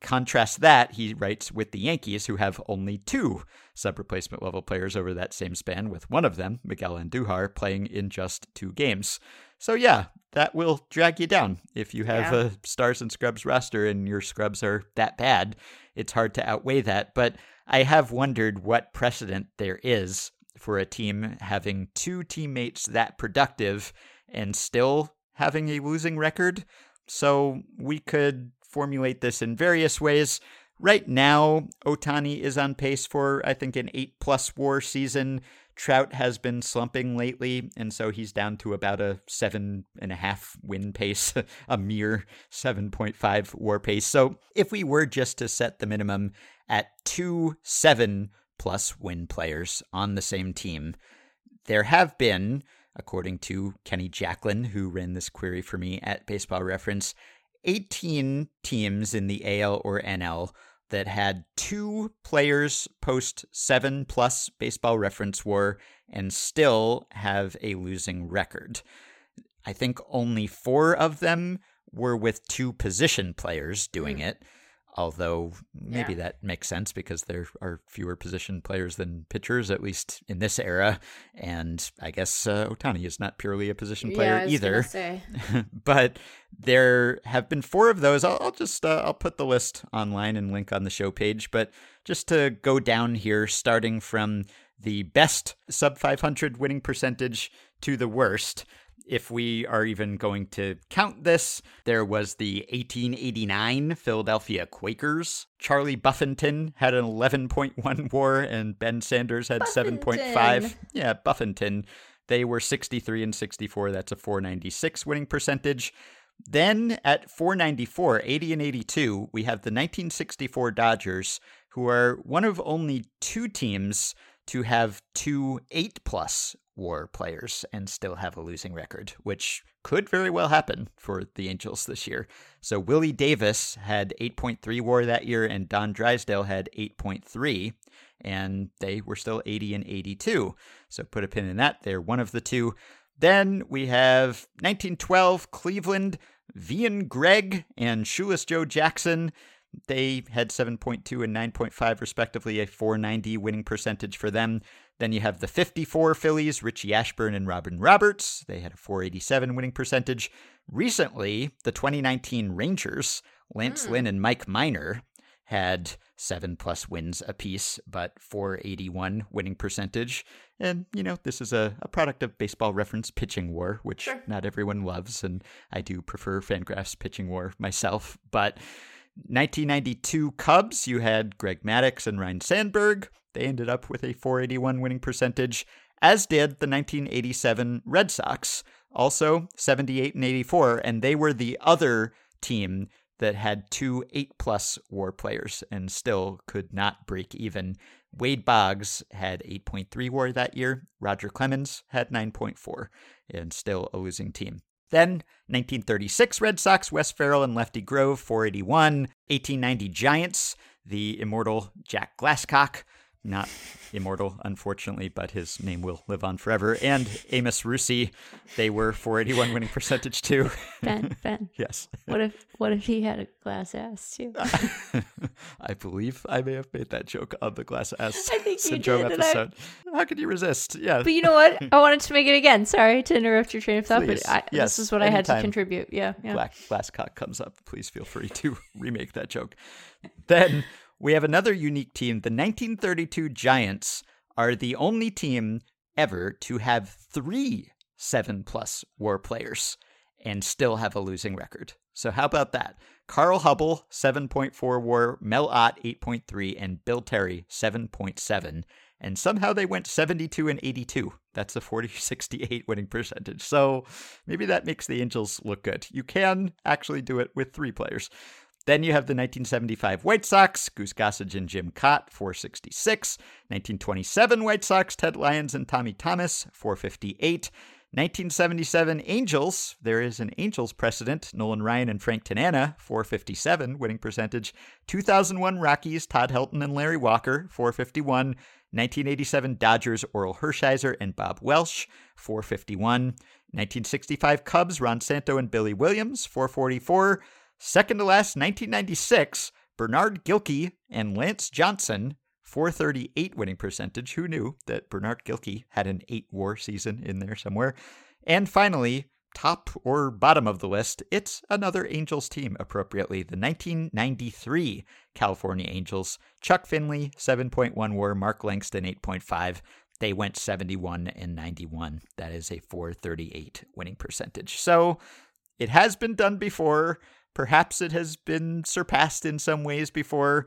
Contrast that, he writes, with the Yankees, who have only two sub replacement level players over that same span, with one of them, Miguel Andujar, playing in just two games. So, yeah, that will drag you down. If you have Yeah. a Stars and Scrubs roster and your Scrubs are that bad, it's hard to outweigh that. But I have wondered what precedent there is for a team having two teammates that productive and still having a losing record. So we could formulate this in various ways. Right now, Ohtani is on pace for, I think, an 8 plus war season. Trout has been slumping lately, and so he's down to about a seven and a half win pace, a mere 7.5 war pace. So if we were just to set the minimum at two seven plus win players on the same team, there have been, according to Kenny Jackelen, who ran this query for me at Baseball Reference, 18 teams in the AL or NL that had two players post seven plus baseball reference war and still have a losing record. I think only four of them were with two position players doing hmm. it. Although maybe Yeah. that makes sense because there are fewer position players than pitchers, at least in this era. And I guess uh, Ohtani is not purely a position yeah, player was either say. but there have been four of those. I'll, I'll just uh, I'll put the list online and link on the show page. But just to go down here, starting from the best sub 500 winning percentage to the worst. If we are even going to count this, there was the 1889 Philadelphia Quakers. Charlie Buffinton had an 11.1 war, and Ben Sanders had 7.5. Buffinton. Yeah, Buffinton. They were 63 and 64. That's a 496 winning percentage. Then at 494, 80 and 82, we have the 1964 Dodgers, who are one of only two teams to have two 8 plus war players and still have a losing record, which could very well happen for the Angels this year. So Willie Davis had 8.3 war that year, and Don Drysdale had 8.3 and they were still 80 and 82. So put a pin in that. They're one of the two. Then we have 1912 Cleveland, Vean Gregg and Shoeless Joe Jackson. They had 7.2 and 9.5 respectively, a 490 winning percentage for them. Then you have the 54 Phillies, Richie Ashburn and Robin Roberts. They had a 487 winning percentage. Recently, the 2019 Rangers, Lance hmm. Lynn and Mike Minor, had seven plus wins apiece, but 481 winning percentage. And, you know, this is a, a product of baseball reference pitching war, which Sure. not everyone loves. And I do prefer Fangraph's pitching war myself. But 1992 Cubs, you had Greg Maddux and Ryne Sandberg. They ended up with a 481 winning percentage, as did the 1987 Red Sox, also 78 and 84. And they were the other team that had two 8 plus war players and still could not break even. Wade Boggs had 8.3 war that year. Roger Clemens had 9.4 and still a losing team. Then 1936 Red Sox, Wes Ferrell and Lefty Grove, 481. 1890 Giants, the immortal Jack Glasscock, not immortal, unfortunately, but his name will live on forever. And Amos Rusie, they were 481 winning percentage too. Ben, Ben. yes. What if what if he had a glass ass too? I believe I may have made that joke on the glass ass I think syndrome did, and I- episode. How could you resist? Yeah. But you know what? I wanted to make it again. Sorry to interrupt your train of thought, Please. but I, Yes, this is what I had to contribute. Yeah, yeah. Black Glasscock comes up, please feel free to remake that joke. Then we have another unique team. The 1932 Giants are the only team ever to have three seven plus war players and still have a losing record. So how about that? Carl Hubbell, 7.4 war, Mel Ott, 8.3, and Bill Terry, 7.7. And somehow they went 72 and 82. That's a 40 68 winning percentage. So maybe that makes the Angels look good. You can actually do it with three players. Then you have the 1975 White Sox, Goose Gossage and Jim Kaat, 466. 1927 White Sox, Ted Lyons and Tommy Thomas, 458. 1977 Angels, there is an Angels precedent, Nolan Ryan and Frank Tanana, 457 winning percentage. 2001 Rockies, Todd Helton and Larry Walker, 451. 1987 Dodgers, Orel Hershiser and Bob Welch, 451. 1965 Cubs, Ron Santo and Billy Williams, 444. Second to last, 1996, Bernard Gilkey and Lance Johnson, 438 winning percentage. Who knew that Bernard Gilkey had an eight war season in there somewhere? And finally, top or bottom of the list, it's another Angels team, appropriately. The 1993 California Angels. Chuck Finley, 7.1 war. Mark Langston, 8.5. They went 71 and 91. That is a 438 winning percentage. So it has been done before. Perhaps it has been surpassed in some ways before.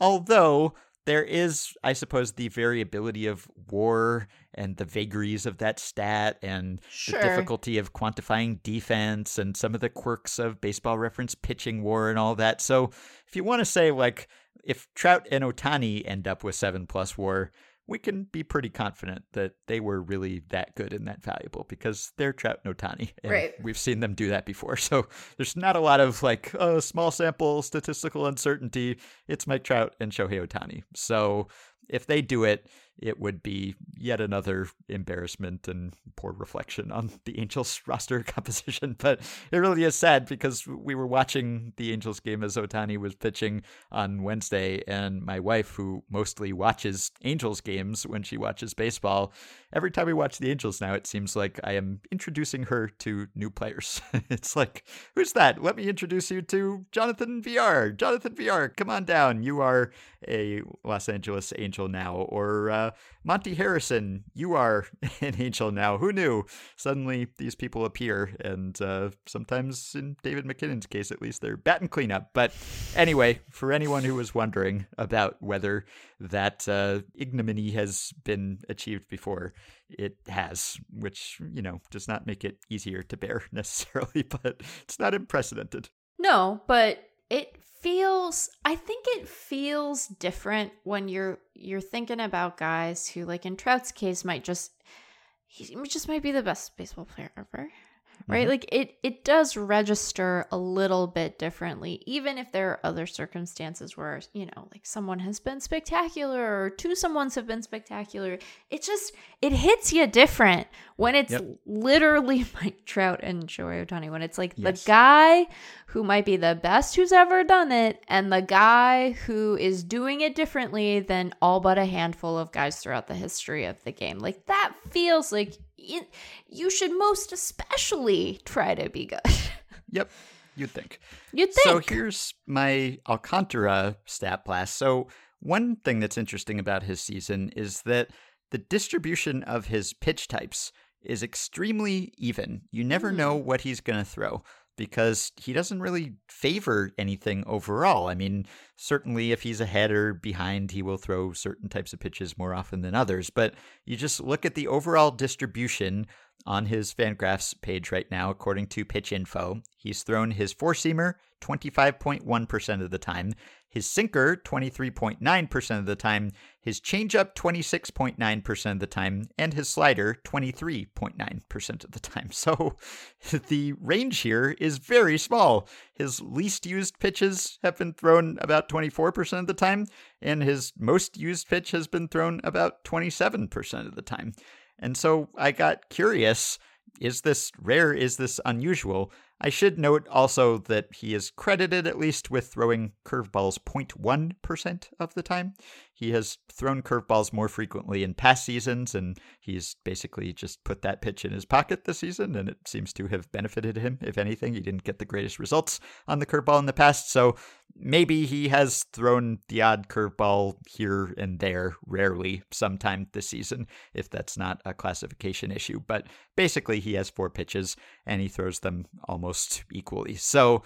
Although there is, I suppose, the variability of war and the vagaries of that stat and Sure. the difficulty of quantifying defense and some of the quirks of baseball reference pitching war and all that. So if you want to say, like, if Trout and Ohtani end up with seven plus war, we can be pretty confident that they were really that good and that valuable because they're Trout and Ohtani. And Right. We've seen them do that before. So there's not a lot of like, oh, small sample statistical uncertainty. It's Mike Trout and Shohei Ohtani. So if they do it, it would be yet another embarrassment and poor reflection on the Angels roster composition. But it really is sad because we were watching the Angels game as Ohtani was pitching on Wednesday, and my wife, who mostly watches Angels games when she watches baseball, every time we watch the Angels now, it seems like I am introducing her to new players. it's like, who's that? Let me introduce you to Jonathan Villar. Jonathan Villar, come on down. You are a Los Angeles Angel now. Or uh, Monte Harrison, you are an Angel now. Who knew? Suddenly these people appear, and uh, sometimes in David MacKinnon's case, at least, they're batting cleanup. But anyway, for anyone who was wondering about whether that uh, ignominy has been achieved before, it has, which, you know, does not make it easier to bear necessarily, but it's not unprecedented. No, but it feels I think it feels different when you're you're thinking about guys who like in Trout's case might just he just might be the best baseball player ever. Right? Mm-hmm. Like it it does register a little bit differently even if there are other circumstances where, you know, like someone has been spectacular or two someone's have been spectacular. It just it hits you different when it's Yep. literally Mike Trout and Shohei Ohtani when it's like Yes. the guy who might be the best who's ever done it and the guy who is doing it differently than all but a handful of guys throughout the history of the game. Like that feels like you, you should most especially try to be good. Yep, you'd think. You'd think. So here's my Alcantara stat blast. So one thing that's interesting about his season is that the distribution of his pitch types is extremely even. You never know hmm. what he's going to throw because he doesn't really favor anything overall. I mean, certainly if he's ahead or behind, he will throw certain types of pitches more often than others. But you just look at the overall distribution on his Fangraphs page right now, according to Pitch Info. He's thrown his four seamer 25.1% of the time, his sinker 23.9% of the time, his changeup 26.9% of the time, and his slider 23.9% of the time. So the range here is very small. His least used pitches have been thrown about 24% of the time, and his most used pitch has been thrown about 27% of the time. And so I got curious is this rare? Is this unusual? I should note also that he is credited at least with throwing curveballs 0.1% of the time. He has thrown curveballs more frequently in past seasons, and he's basically just put that pitch in his pocket this season, and it seems to have benefited him. If anything, he didn't get the greatest results on the curveball in the past, so maybe he has thrown the odd curveball here and there, rarely, sometime this season, if that's not a classification issue. But basically, he has four pitches, and he throws them almost equally. So,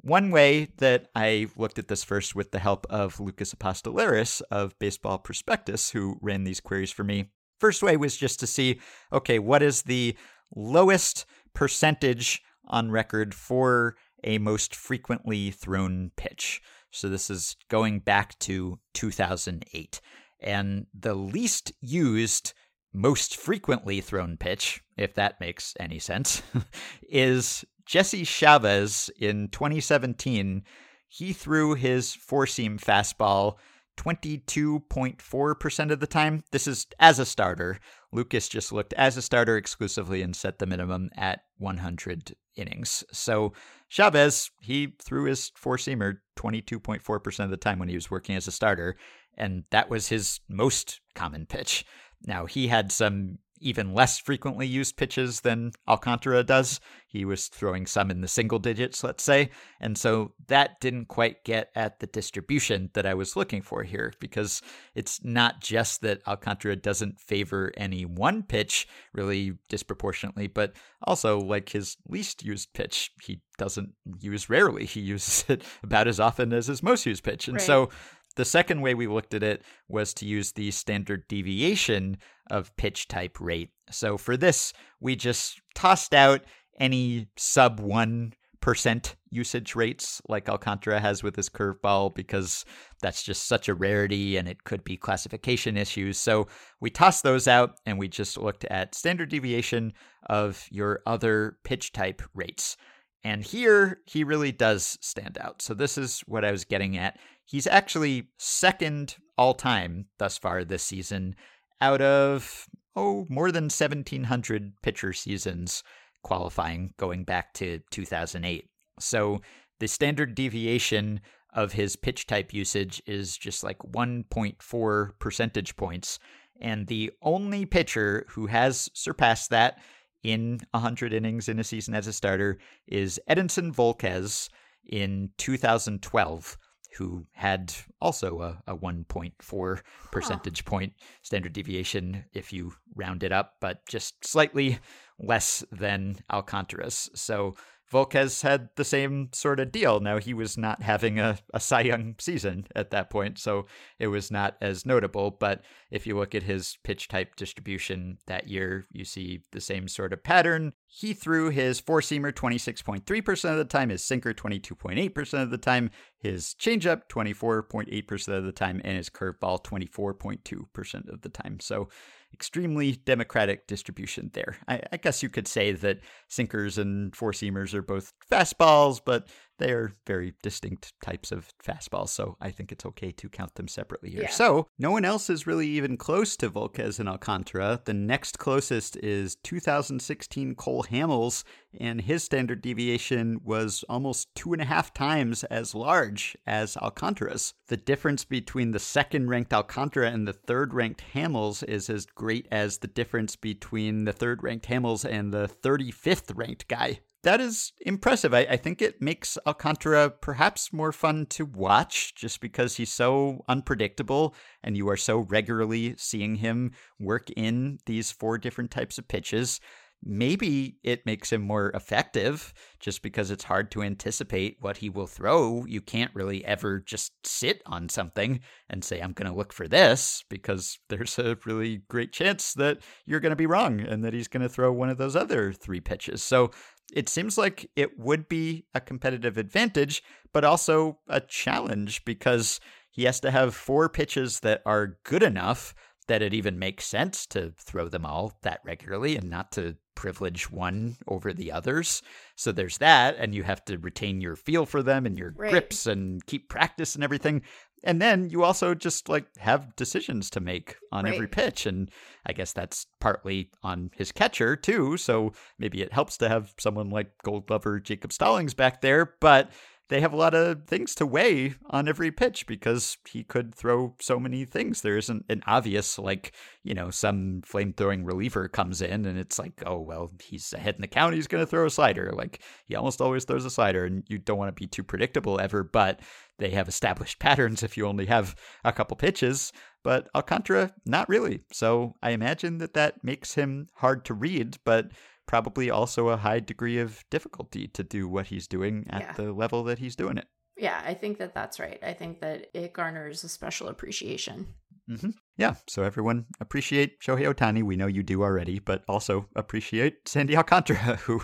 one way that I looked at this first with the help of Lucas Apostoleris of Baseball Prospectus, who ran these queries for me. First way was just to see okay, what is the lowest percentage on record for a most frequently thrown pitch? So this is going back to 2008. And the least used, most frequently thrown pitch, if that makes any sense, is Jesse Chavez in 2017, he threw his four seam fastball 22.4% of the time. This is as a starter. Lucas just looked as a starter exclusively and set the minimum at 100 innings. So Chavez, he threw his four seamer 22.4% of the time when he was working as a starter, and that was his most common pitch. Now, he had some even less frequently used pitches than Alcantara does. He was throwing some in the single digits, let's say. And so that didn't quite get at the distribution that I was looking for here because it's not just that Alcantara doesn't favor any one pitch really disproportionately, but also like his least used pitch, he doesn't use rarely. He uses it about as often as his most used pitch. And Right. so the second way we looked at it was to use the standard deviation of pitch type rate. So for this, we just tossed out any sub 1% usage rates like Alcantara has with his curveball because that's just such a rarity and it could be classification issues. So we tossed those out and we just looked at standard deviation of your other pitch type rates. And here he really does stand out. So this is what I was getting at. He's actually second all time thus far this season out of, oh, more than 1,700 pitcher seasons qualifying going back to 2008. So the standard deviation of his pitch type usage is just like 1.4 percentage points. And the only pitcher who has surpassed that in 100 innings in a season as a starter is Edinson Volquez in 2012, who had also a, a 1.4 percentage point standard deviation if you round it up, but just slightly less than Alcantara's. So Volquez had the same sort of deal. Now, he was not having a, a Cy Young season at that point, so it was not as notable. But if you look at his pitch type distribution that year, you see the same sort of pattern. He threw his four seamer 26.3% of the time, his sinker 22.8% of the time, his changeup 24.8% of the time, and his curveball 24.2% of the time. So extremely democratic distribution there. I, I guess you could say that sinkers and four seamers are both fastballs, but they are very distinct types of fastballs, so I think it's okay to count them separately here. Yeah. So, no one else is really even close to Volquez and Alcantara. The next closest is 2016 Cole Hamels, and his standard deviation was almost two and a half times as large as Alcantara's. The difference between the second ranked Alcantara and the third ranked Hamels is as great as the difference between the third ranked Hamels and the 35th ranked guy. That is impressive. I, I think it makes Alcantara perhaps more fun to watch just because he's so unpredictable and you are so regularly seeing him work in these four different types of pitches. Maybe it makes him more effective just because it's hard to anticipate what he will throw. You can't really ever just sit on something and say, I'm going to look for this because there's a really great chance that you're going to be wrong and that he's going to throw one of those other three pitches. So it seems like it would be a competitive advantage, but also a challenge because he has to have four pitches that are good enough that it even makes sense to throw them all that regularly and not to privilege one over the others. So there's that, and you have to retain your feel for them and your Right. grips and keep practice and everything. And then you also just like have decisions to make on every pitch. And I guess that's partly on his catcher too. So maybe it helps to have someone like Gold Glover Jacob Stallings back there. But they have a lot of things to weigh on every pitch because he could throw so many things. There isn't an obvious, like, you know, some flamethrowing reliever comes in and it's like, oh, well, he's ahead in the count. He's going to throw a slider. Like, he almost always throws a slider, and you don't want to be too predictable ever, but they have established patterns if you only have a couple pitches. But Alcantara, not really. So I imagine that that makes him hard to read, but probably also a high degree of difficulty to do what he's doing at Yeah. the level that he's doing it. Yeah, I think that that's right. I think that it garners a special appreciation. hmm Yeah, so everyone appreciate Shohei Ohtani. We know you do already, but also appreciate Sandy Alcantara, who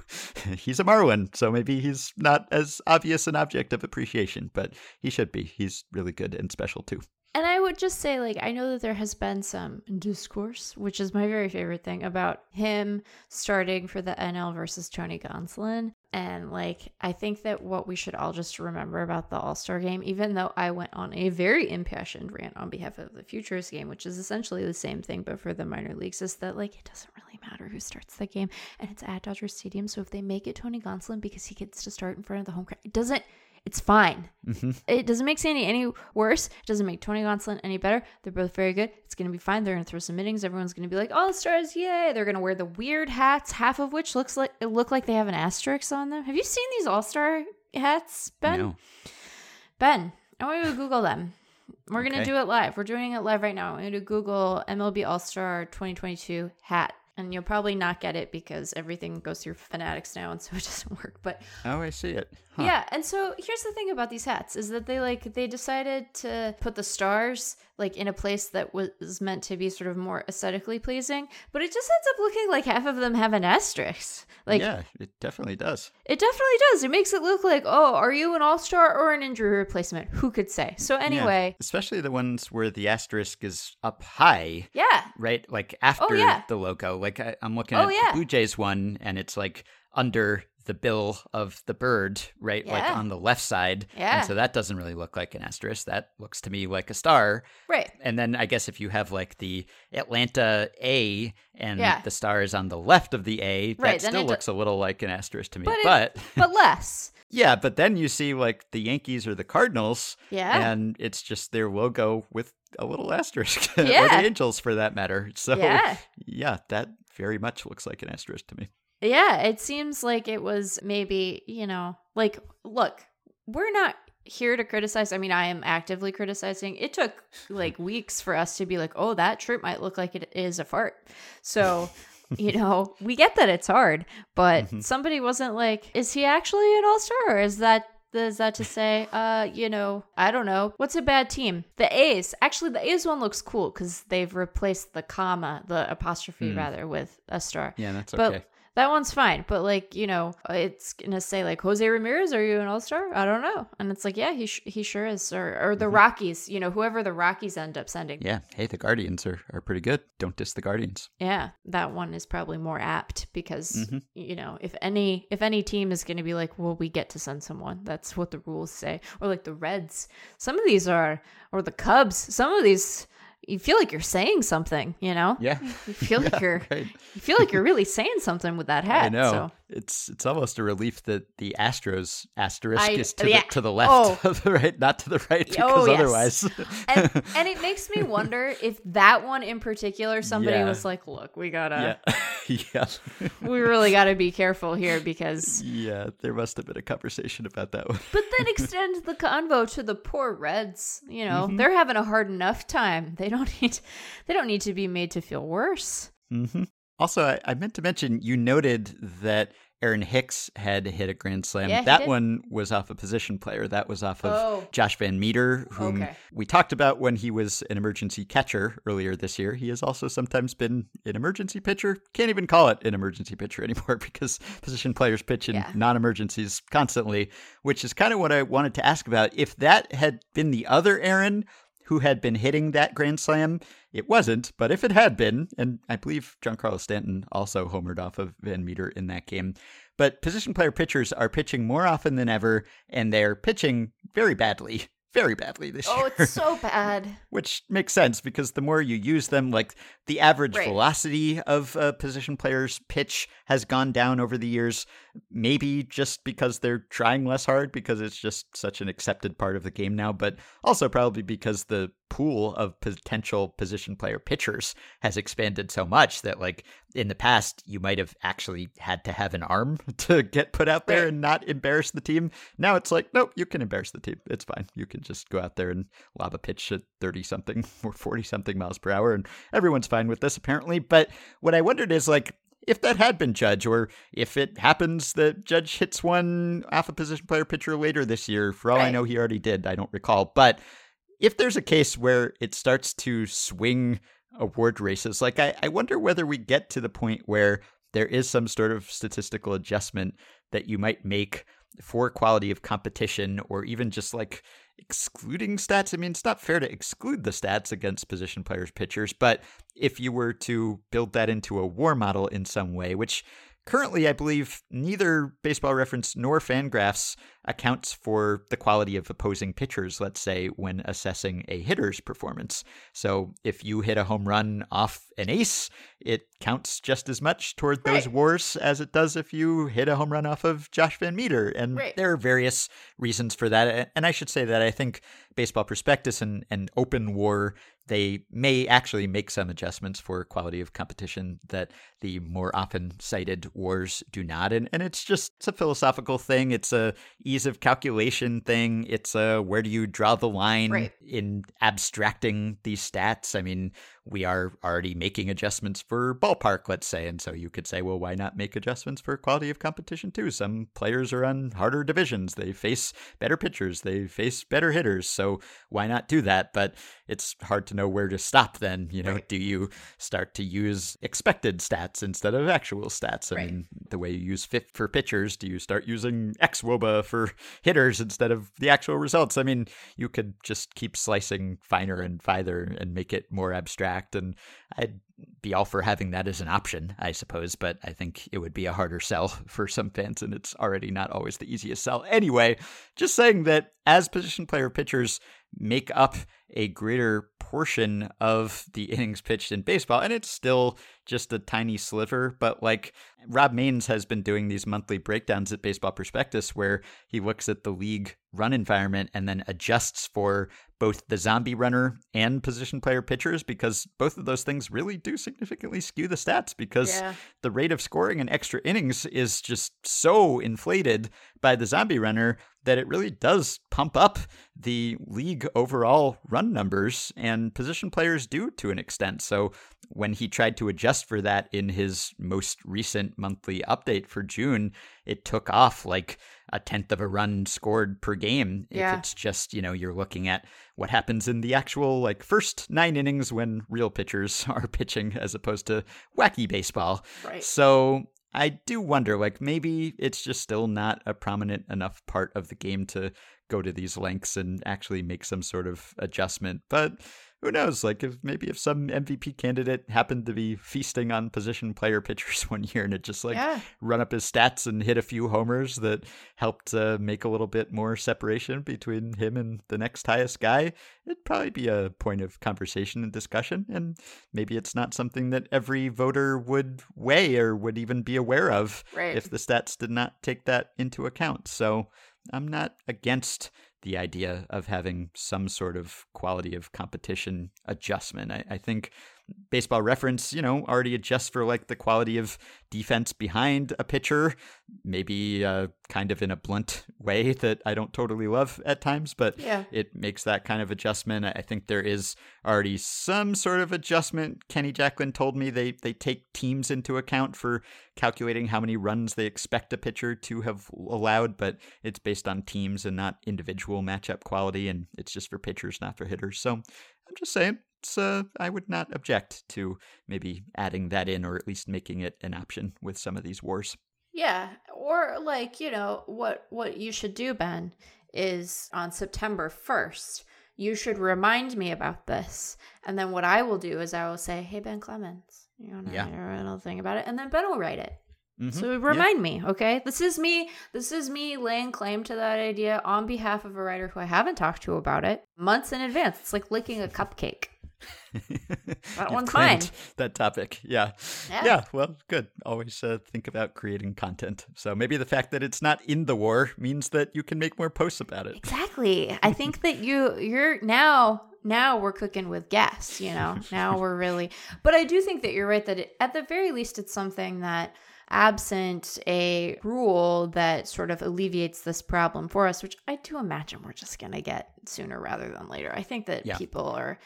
he's a Marlin, so maybe he's not as obvious an object of appreciation, but he should be. He's really good and special too. Would just say, like, I know that there has been some discourse, which is my very favorite thing, about him starting for the NL versus Tony Gonsolin. And, like, I think that what we should all just remember about the All Star game, even though I went on a very impassioned rant on behalf of the Futures game, which is essentially the same thing, but for the minor leagues, is that, like, it doesn't really matter who starts the game. And it's at Dodger Stadium. So if they make it Tony Gonsolin because he gets to start in front of the home crowd, it doesn't. It's fine. Mm-hmm. It doesn't make Sandy any worse. It doesn't make Tony Gonsolin any better. They're both very good. It's going to be fine. They're going to throw some innings. Everyone's going to be like, all stars, yay. They're going to wear the weird hats, half of which looks like it look like they have an asterisk on them. Have you seen these all star hats, Ben? No. Ben, I want you to Google them. We're going to do it live. We're doing it live right now. I'm going to Google MLB All Star 2022 hat. And you'll probably not get it because everything goes through Fanatics now, and so it doesn't work. But Oh, I see it. Huh. yeah, and so here's the thing about these hats is that they like they decided to put the stars like in a place that was meant to be sort of more aesthetically pleasing, but it just ends up looking like half of them have an asterisk. Like yeah, it definitely does. it definitely does. It makes it look like, oh, are you an all-star or an injury replacement? Who could say? So Yeah. anyway, especially the ones where the asterisk is up high. yeah. right? Like after oh, yeah. the logo. Like I, I'm looking Oh, at yeah. Blue Jays one, and it's like under the bill of the bird, right? Like on the left side. Yeah. And so that doesn't really look like an asterisk. That looks to me like a star. Right. And then I guess if you have like the Atlanta A and Yeah. the star is on the left of the A, that Right, still do- looks a little like an asterisk to me. But it- but But less. yeah, but then you see like the Yankees or the Cardinals, Yeah. and it's just their logo with a little asterisk, or Yeah. the Angels for that matter. So Yeah. yeah, that very much looks like an asterisk to me. Yeah, it seems like it was maybe, you know, like, look, we're not here to criticize. I mean, I am actively criticizing. It took like weeks for us to be like, oh, that shirt might look like it is a fart. So, you know, we get that it's hard, but Mhm. somebody wasn't like, is he actually an all star? Or is that. Is that to say, uh, you know, I don't know. What's a bad team? The A's. Actually, the A's one looks cool because they've replaced the comma, the apostrophe Mm. rather, with a star. Yeah, that's But okay. That one's fine. But like, you know, it's gonna say like Jose Ramirez, are you an all star? I don't know. And it's like, yeah, he sh- he sure is. Or or the Rockies, you know, whoever the Rockies end up sending. Mm-hmm. yeah, hey, the Guardians are, are pretty good. Don't diss the Guardians. Yeah, that one is probably more apt because Mhm. you know if any if any team is going to be like, well, we get to send someone. That's what the rules say. Or like the Reds. Some of these are, or the Cubs. Some of these, you feel like you're saying something. You know, Yeah, you feel like you're right. you feel like you're really saying something with that hat. I know. So. It's it's almost a relief that the Astros asterisk I- is to yeah. the to the left Oh. of the right, not to the right, oh, because Oh, yes. otherwise. and and it makes me wonder if that one in particular somebody Yeah. was like look we gotta yeah, we really gotta be careful here because yeah. There must have been a conversation about that one. but then extend the convo to the poor reds you know Mm-hmm. they're having a hard enough time they don't need they don't need to be made to feel worse hmm Also, I, I meant to mention you noted that Aaron Hicks had hit a grand slam. Yeah, that one was off a position player. That was off of Oh. Josh Van Meter, whom Okay. we talked about when he was an emergency catcher earlier this year. He has also sometimes been an emergency pitcher. Can't even call it an emergency pitcher anymore because position players pitch in Yeah. non emergencies constantly, which is kind of what I wanted to ask about. If that had been the other Aaron who had been hitting that grand slam, it wasn't. But if it had been, and I believe Giancarlo Stanton also homered off of Van Meter in that game. But position player pitchers are pitching more often than ever, and they're pitching very badly. Very badly this Oh, year Oh, it's so bad. which makes sense because the more you use them, like the average Right. velocity of a position player's pitch has gone down over the years. Maybe just because they're trying less hard because it's just such an accepted part of the game now, but also probably because the pool of potential position player pitchers has expanded so much that like in the past you might have actually had to have an arm to get put out there and not embarrass the team. Now it's like, nope, you can embarrass the team. It's fine. You can just go out there and lob a pitch at 30 something or 40 something miles per hour and everyone's fine with this apparently. But what I wondered is like if that had been Judge, or if it happens that Judge hits one off a position player pitcher later this year, for all I know, he already did. I don't recall. But if there's a case where it starts to swing award races, like I, I wonder whether we get to the point where there is some sort of statistical adjustment that you might make for quality of competition or even just like excluding stats. I mean, it's not fair to exclude the stats against position players, pitchers, but if you were to build that into a war model in some way, which currently I believe neither baseball reference nor fangraphs accounts for the quality of opposing pitchers, let's say, when assessing a hitter's performance. So if you hit a home run off an ace, it counts just as much toward those Right. wars as it does if you hit a home run off of Josh VanMeter. And Right. there are various reasons for that. And I should say that I think Baseball Prospectus and, and Open War, they may actually make some adjustments for quality of competition that the more often cited wars do not. And, and it's just it's a philosophical thing. It's a ease of calculation thing. It's a where do you draw the line Right. in abstracting these stats? I mean, we are already making adjustments for ballpark, let's say. And so you could say, well, why not make adjustments for quality of competition too? Some players are on harder divisions. They face better pitchers. They face better hitters. So why not do that? But it's hard to know where to stop then. You know, Right. do you start to use expected stats instead of actual stats? I Right. mean, the way you use FIP for pitchers, do you start using XWOBA for hitters instead of the actual results? I mean, you could just keep slicing finer and finer and make it more abstract. And I'd be all for having that as an option, I suppose, but I think it would be a harder sell for some fans, and it's already not always the easiest sell. Anyway, just saying that as position player pitchers make up a greater portion of the innings pitched in baseball, and it's still just a tiny sliver, but like Rob Mains has been doing these monthly breakdowns at Baseball Prospectus where he looks at the league run environment and then adjusts for both the zombie runner and position player pitchers because both of those things really do significantly skew the stats because Yeah. the rate of scoring in extra innings is just so inflated by the zombie runner that it really does pump up the league overall run numbers and position players do to an extent. So when he tried to adjust for that in his most recent monthly update for June, it took off like a tenth of a run scored per game. Yeah. If it's just, you know, you're looking at what happens in the actual like first nine innings when real pitchers are pitching as opposed to wacky baseball. Right. So I do wonder, like, maybe it's just still not a prominent enough part of the game to go to these lengths and actually make some sort of adjustment. But who knows? Like, if maybe if some MVP candidate happened to be feasting on position player pitchers one year and it just like Yeah. run up his stats and hit a few homers that helped uh, make a little bit more separation between him and the next highest guy, it'd probably be a point of conversation and discussion. And maybe it's not something that every voter would weigh or would even be aware of Right. if the stats did not take that into account. So I'm not against the idea of having some sort of quality of competition adjustment. I, I think baseball reference, you know, already adjusts for like the quality of defense behind a pitcher, maybe uh, kind of in a blunt way that I don't totally love at times, but Yeah. it makes that kind of adjustment. I think there is already some sort of adjustment. Kenny Jackelen told me they, they take teams into account for calculating how many runs they expect a pitcher to have allowed, but it's based on teams and not individual matchup quality, and it's just for pitchers, not for hitters. So I'm just saying, uh, I would not object to maybe adding that in or at least making it an option with some of these wars. Yeah, or like, you know, what what you should do, Ben, is on September 1st, you should remind me about this. And then what I will do is I will say, "Hey Ben Clemens, you want to Yeah. write a little thing about it?" And then Ben will write it. Mhm. So Yeah. remind me, okay? This is me. This is me laying claim to that idea on behalf of a writer who I haven't talked to about it months in advance. It's like licking a cupcake. You've one's mine. That topic, yeah. Yeah. yeah, Well, good. Always uh, think about creating content. So maybe the fact that it's not in the war means that you can make more posts about it. Exactly. I think that you you're now now we're cooking with gas, you know. Now we're really But I do think that you're right that it, at the very least it's something that absent a rule that sort of alleviates this problem for us, which I do imagine we're just going to get sooner rather than later. I think that Yeah. people are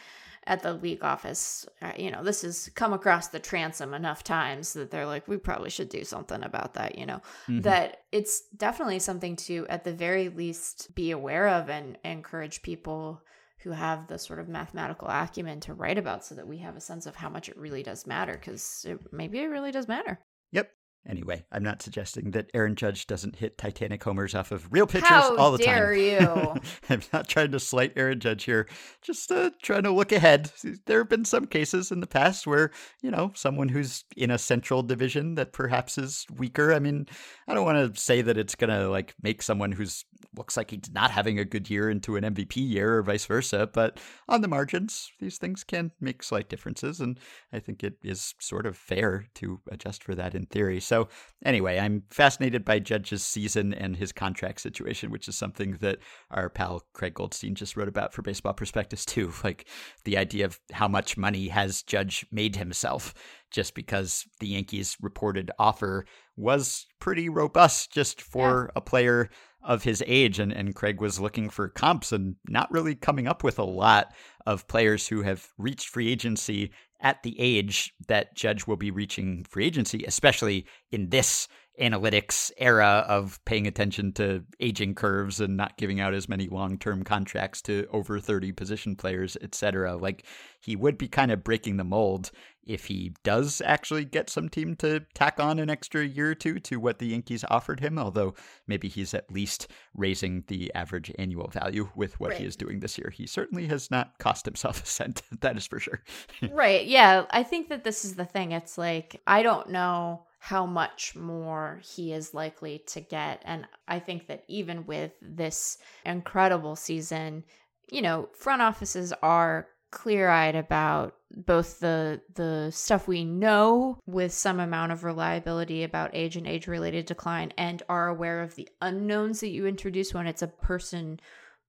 at the league office, uh, you know, this has come across the transom enough times that they're like, we probably should do something about that, you know, that it's definitely something to, at the very least, be aware of and encourage people who have the sort of mathematical acumen to write about so that we have a sense of how much it really does matter because maybe it really does matter. Yep. Anyway, I'm not suggesting that Aaron Judge doesn't hit Titanic homers off of real pitchers How all the time. How dare you. I'm not trying to slight Aaron Judge here. Just uh, trying to look ahead. There have been some cases in the past where, you know, someone who's in a central division that perhaps is weaker. I mean, I don't want to say that it's going to like make someone who's looks like he's not having a good year into an MVP year or vice versa, but on the margins, these things can make slight differences. And I think it is sort of fair to adjust for that in theory. So, anyway, I'm fascinated by Judge's season and his contract situation, which is something that our pal Craig Goldstein just wrote about for Baseball Prospectus, too. Like the idea of how much money has Judge made himself just because the Yankees' reported offer was pretty robust just for a player of his age and, and Craig was looking for comps and not really coming up with a lot of players who have reached free agency at the age that Judge will be reaching free agency, especially in this analytics era of paying attention to aging curves and not giving out as many long-term contracts to over 30 position players, etc. Like he would be kind of breaking the mold if he does actually get some team to tack on an extra year or two to what the Yankees offered him, although maybe he's at least raising the average annual value with what he is doing this year. He certainly has not cost himself a cent, that is for sure. right. Yeah. I think that this is the thing. It's like, I don't know how much more he is likely to get. And I think that even with this incredible season, you know, front offices are clear-eyed about both the the stuff we know with some amount of reliability about age and age related decline and are aware of the unknowns that you introduce when it's a person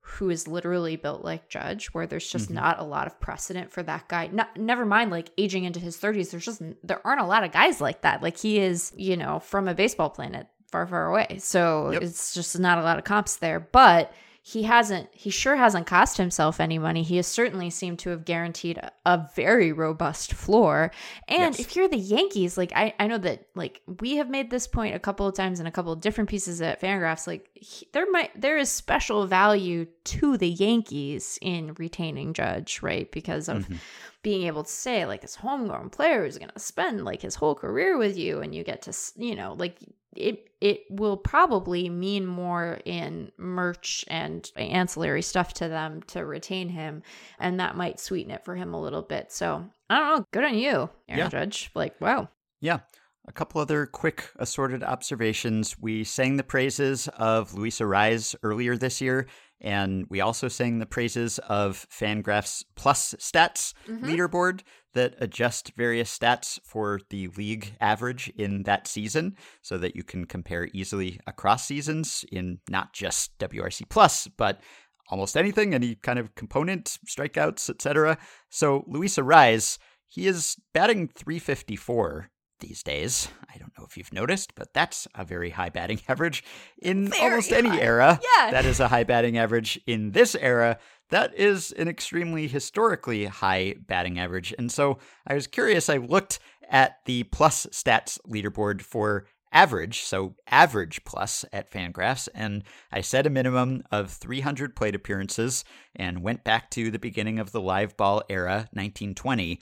who is literally built like Judge, where there's just mm-hmm. not a lot of precedent for that guy. Not, never mind, like aging into his 30s, there's just there aren't a lot of guys like that. Like he is, you know, from a baseball planet far, far away. So Yep. it's just not a lot of comps there. But he hasn't, he sure hasn't cost himself any money. He has certainly seemed to have guaranteed a, a very robust floor. And Yes. if you're the Yankees, like I, I know that like we have made this point a couple of times in a couple of different pieces at Fangraphs, like he- there might there is special value to the Yankees in retaining Judge, right? Because of mm-hmm. being able to say like this homegrown player is going to spend like his whole career with you and you get to s- you know like it it will probably mean more in merch and ancillary stuff to them to retain him and that might sweeten it for him a little bit so i don't know good on you Aaron Yeah. judge like wow Yeah. A couple other quick assorted observations. We sang the praises of Luis Arraez earlier this year, and we also sang the praises of Fangraph's Plus Stats mm-hmm. leaderboard that adjust various stats for the league average in that season so that you can compare easily across seasons in not just WRC Plus, but almost anything, any kind of component, strikeouts, etc. So Luis Arraez He is batting 354 these days. I don't know if you've noticed, but that's a very high batting average in Very almost any high. era. Yeah. That is a high batting average in this era. That is an extremely historically high batting average. And so I was curious. I looked at the plus stats leaderboard for average, so average plus at Fangraphs, and I set a minimum of 300 plate appearances and went back to the beginning of the live ball era, 1920.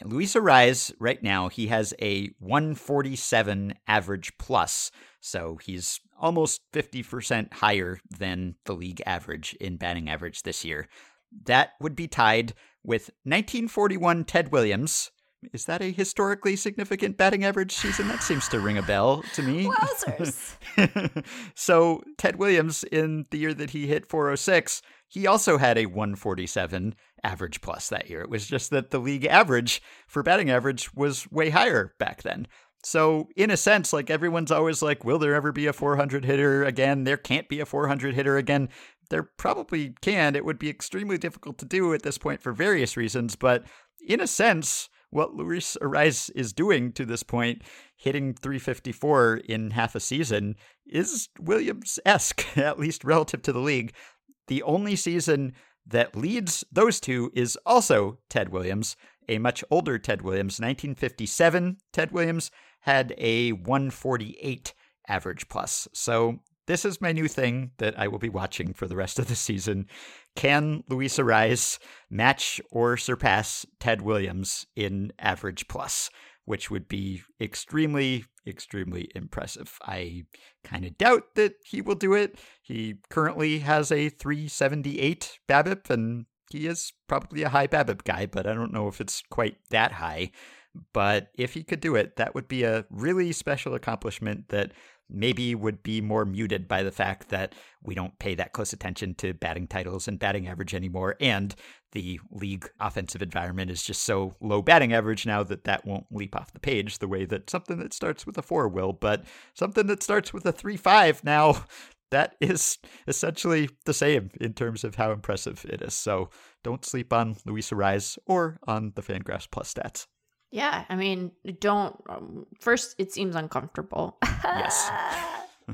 And Luis Arraez, right now, he has a 147 average plus, so he's almost 50% higher than the league average in batting average this year. That would be tied with 1941 Ted Williams. Is that a historically significant batting average season? That seems to ring a bell to me. Wowzers. so Ted Williams in the year that he hit 406, he also had a 147 average plus that year. It was just that the league average for batting average was way higher back then. So in a sense, like everyone's always like, will there ever be a 400 hitter again? There can't be a 400 hitter again. There probably can. It would be extremely difficult to do at this point for various reasons, but in a sense, what Luis Arraez is doing to this point, hitting 354 in half a season, is Williams esque, at least relative to the league. The only season that leads those two is also Ted Williams, a much older Ted Williams. 1957, Ted Williams had a 148 average plus. So this is my new thing that I will be watching for the rest of the season. Can Luis Arraez match or surpass Ted Williams in average plus, which would be extremely, extremely impressive. I kind of doubt that he will do it. He currently has a 378 BABIP, and he is probably a high BABIP guy, but I don't know if it's quite that high. But if he could do it, that would be a really special accomplishment that maybe would be more muted by the fact that we don't pay that close attention to batting titles and batting average anymore. And the league offensive environment is just so low batting average now that that won't leap off the page the way that something that starts with a four will. But something that starts with a three five now. That is essentially the same in terms of how impressive it is. So don't sleep on Luis Arraez or on the Fangraphs Plus stats. Yeah, I mean, don't. Um, first, it seems uncomfortable. Yes.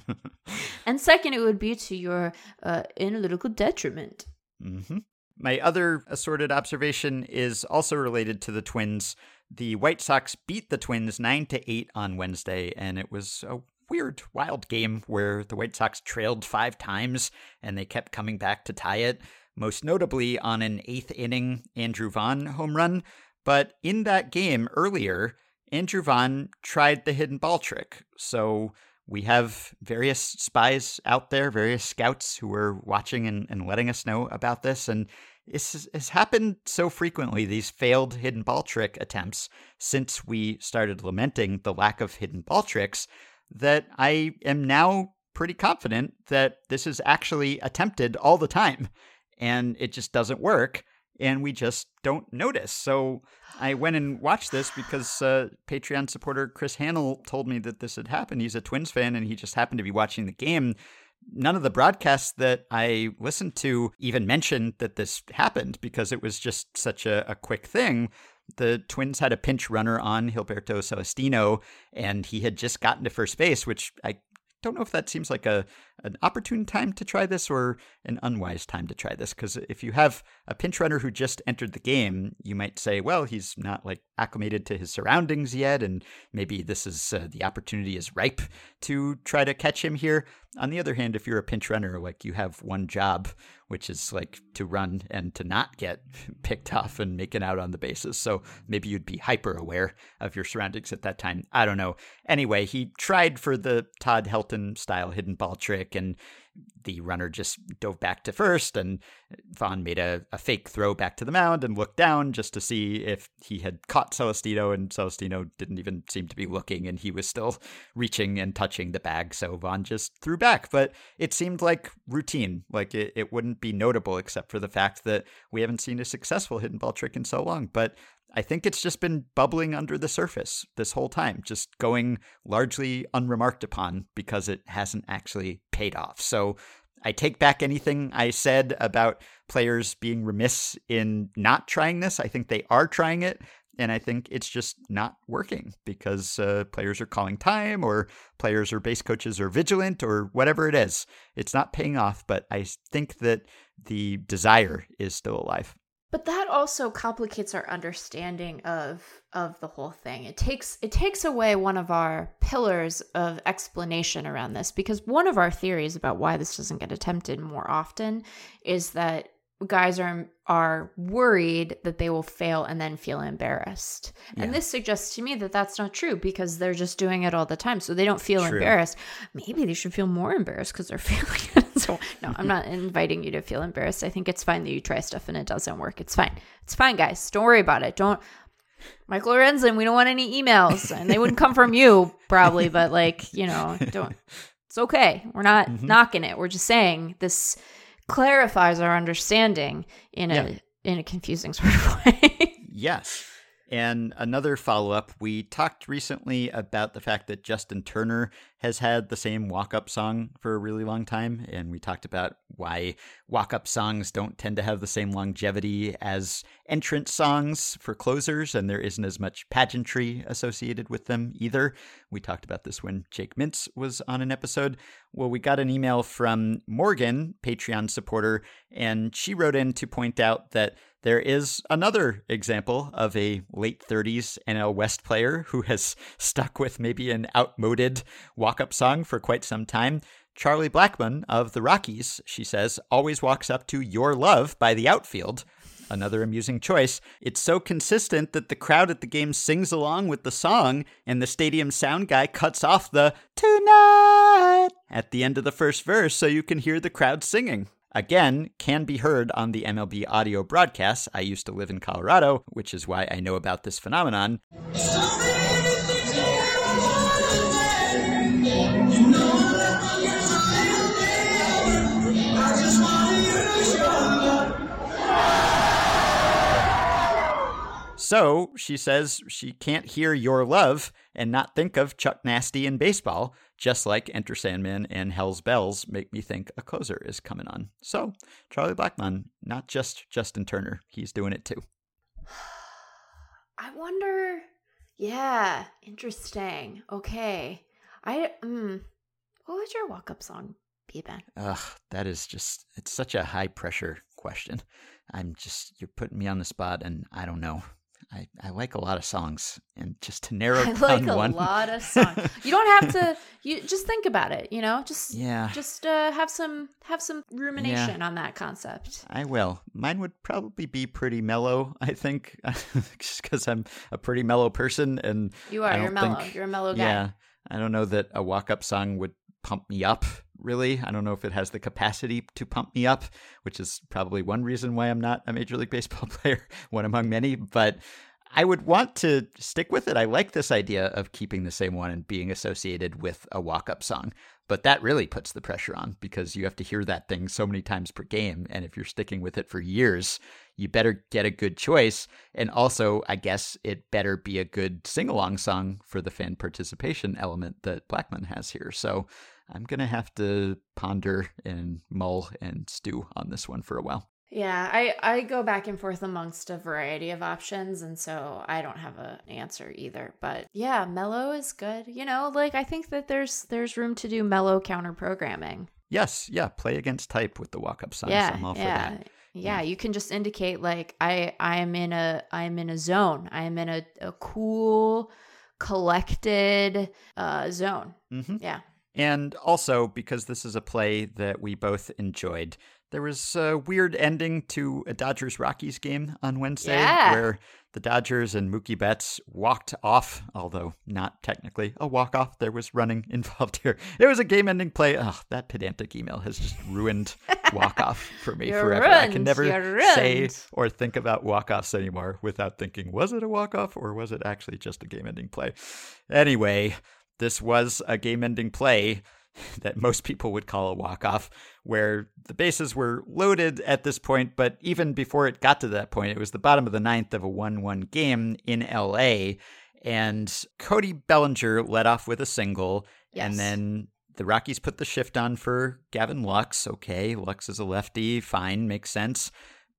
and second, it would be to your uh, analytical detriment. hmm My other assorted observation is also related to the Twins. The White Sox beat the Twins 9 to 8 on Wednesday, and it was a weird, wild game where the White Sox trailed five times and they kept coming back to tie it, most notably on an eighth inning Andrew Vaughn home run. But in that game earlier, Andrew Vaughn tried the hidden ball trick. So we have various spies out there, various scouts who are watching and, and letting us know about this. And this has happened so frequently, these failed hidden ball trick attempts, since we started lamenting the lack of hidden ball tricks, that I am now pretty confident that this is actually attempted all the time. And it just doesn't work and we just don't notice. So I went and watched this because uh, Patreon supporter Chris Hannell told me that this had happened. He's a Twins fan and he just happened to be watching the game. None of the broadcasts that I listened to even mentioned that this happened because it was just such a, a quick thing. The Twins had a pinch runner on Gilberto Celestino, and he had just gotten to first base, which I don't know if that seems like a an opportune time to try this or an unwise time to try this? Because if you have a pinch runner who just entered the game you might say well he's not like acclimated to his surroundings yet and maybe this is uh, the opportunity is ripe to try to catch him here. On the other hand if you're a pinch runner like you have one job which is like to run and to not get picked off and making out on the bases. So maybe you'd be hyper aware of your surroundings at that time. I don't know. Anyway he tried for the todd helton style hidden ball trick and the runner just dove back to first, and Vaughn made a, a fake throw back to the mound and looked down just to see if he had caught Celestino, and Celestino didn't even seem to be looking, and he was still reaching and touching the bag, so Vaughn just threw back. But it seemed like routine, like it, it wouldn't be notable except for the fact that we haven't seen a successful hidden ball trick in so long. But I think it's just been bubbling under the surface this whole time, just going largely unremarked upon because it hasn't actually paid off. So I take back anything I said about players being remiss in not trying this. I think they are trying it. And I think it's just not working because uh, players are calling time or players or base coaches are vigilant or whatever it is. It's not paying off, but I think that the desire is still alive. But that also complicates our understanding of of the whole thing. It takes it takes away one of our pillars of explanation around this because one of our theories about why this doesn't get attempted more often is that guys are are worried that they will fail and then feel embarrassed. Yeah. And this suggests to me that that's not true because they're just doing it all the time. So they don't feel True. embarrassed. Maybe they should feel more embarrassed because they're feeling it. So no, I'm not inviting you to feel embarrassed. I think it's fine that you try stuff and it doesn't work. It's fine. It's fine, guys. Don't worry about it. Don't Michael Lorenzen, we don't want any emails. And they wouldn't come from you, probably, but like, you know, don't it's okay. We're not Mhm. knocking it. We're just saying this clarifies our understanding in a Yeah. in a confusing sort of way. Yes. And another follow up, we talked recently about the fact that Justin Turner has had the same walk up song for a really long time. And we talked about why walk up songs don't tend to have the same longevity as entrance songs for closers, and there isn't as much pageantry associated with them either. We talked about this when Jake Mintz was on an episode. Well, we got an email from Morgan, Patreon supporter, and she wrote in to point out that there is another example of a late 30s NL West player who has stuck with maybe an outmoded walk up song for quite some time. Charlie Blackmon of the Rockies, she says, always walks up to Your Love by the outfield. Another amusing choice. It's so consistent that the crowd at the game sings along with the song, and the stadium sound guy cuts off the tonight at the end of the first verse so you can hear the crowd singing. Again, can be heard on the MLB audio broadcasts. I used to live in Colorado, which is why I know about this phenomenon. So she says she can't hear Your Love and not think of Chuck Nasty in baseball, just like Enter Sandman and Hell's Bells make me think a closer is coming on. So Charlie Blackmon, not just Justin Turner, he's doing it too. I wonder. Yeah, interesting. Okay. I mm, what would your walk up song be, Ben? Ugh, that is just, it's such a high pressure question. I'm just, you're putting me on the spot and I don't know. I, I like a lot of songs and just to narrow I down like a one. lot of songs. You don't have to. You just think about it. You know, just Yeah. just uh, have some have some rumination on that concept. I will. Mine would probably be pretty mellow, I think, just because I'm a pretty mellow person. And You are. I You're mellow. think- You're a mellow guy. yeah, I don't know that a walk up song would pump me up, really. I don't know if it has the capacity to pump me up, which is probably one reason why I'm not a Major League Baseball player, one among many. But I would want to stick with it. I like this idea of keeping the same one and being associated with a walk up song. But that really puts the pressure on because you have to hear that thing so many times per game. And if you're sticking with it for years, you better get a good choice. And also, I guess it better be a good sing along song for the fan participation element that Blackmon has here. So I'm going to have to ponder and mull and stew on this one for a while. Yeah, I I go back and forth amongst a variety of options, and so I don't have an answer either. But yeah, mellow is good. You know, like I think that there's there's room to do mellow counter programming. Yes, yeah, play against type with the walk up songs. yeah, I'm all for yeah. that. Yeah, you can just indicate like I I am in a I am in a zone. I am in a, a cool, collected uh zone. hmm Yeah. And also, because this is a play that we both enjoyed, there was a weird ending to a Dodgers Rockies game on Wednesday Yeah. where the Dodgers and Mookie Betts walked off, although not technically a walk off. There was running involved here. It was a game ending play. Oh, that pedantic email has just ruined walk off for me You're forever. I can never say or think about walk offs anymore without thinking, was it a walk off or was it actually just a game ending play? Anyway, this was a game ending play that most people would call a walk off, where the bases were loaded at this point, but even before it got to that point, it was the bottom of the ninth of a 1 1 game in LA. And Cody Bellinger led off with a single, Yes. and then the Rockies put the shift on for Gavin Lux. Okay, Lux is a lefty, fine, makes sense.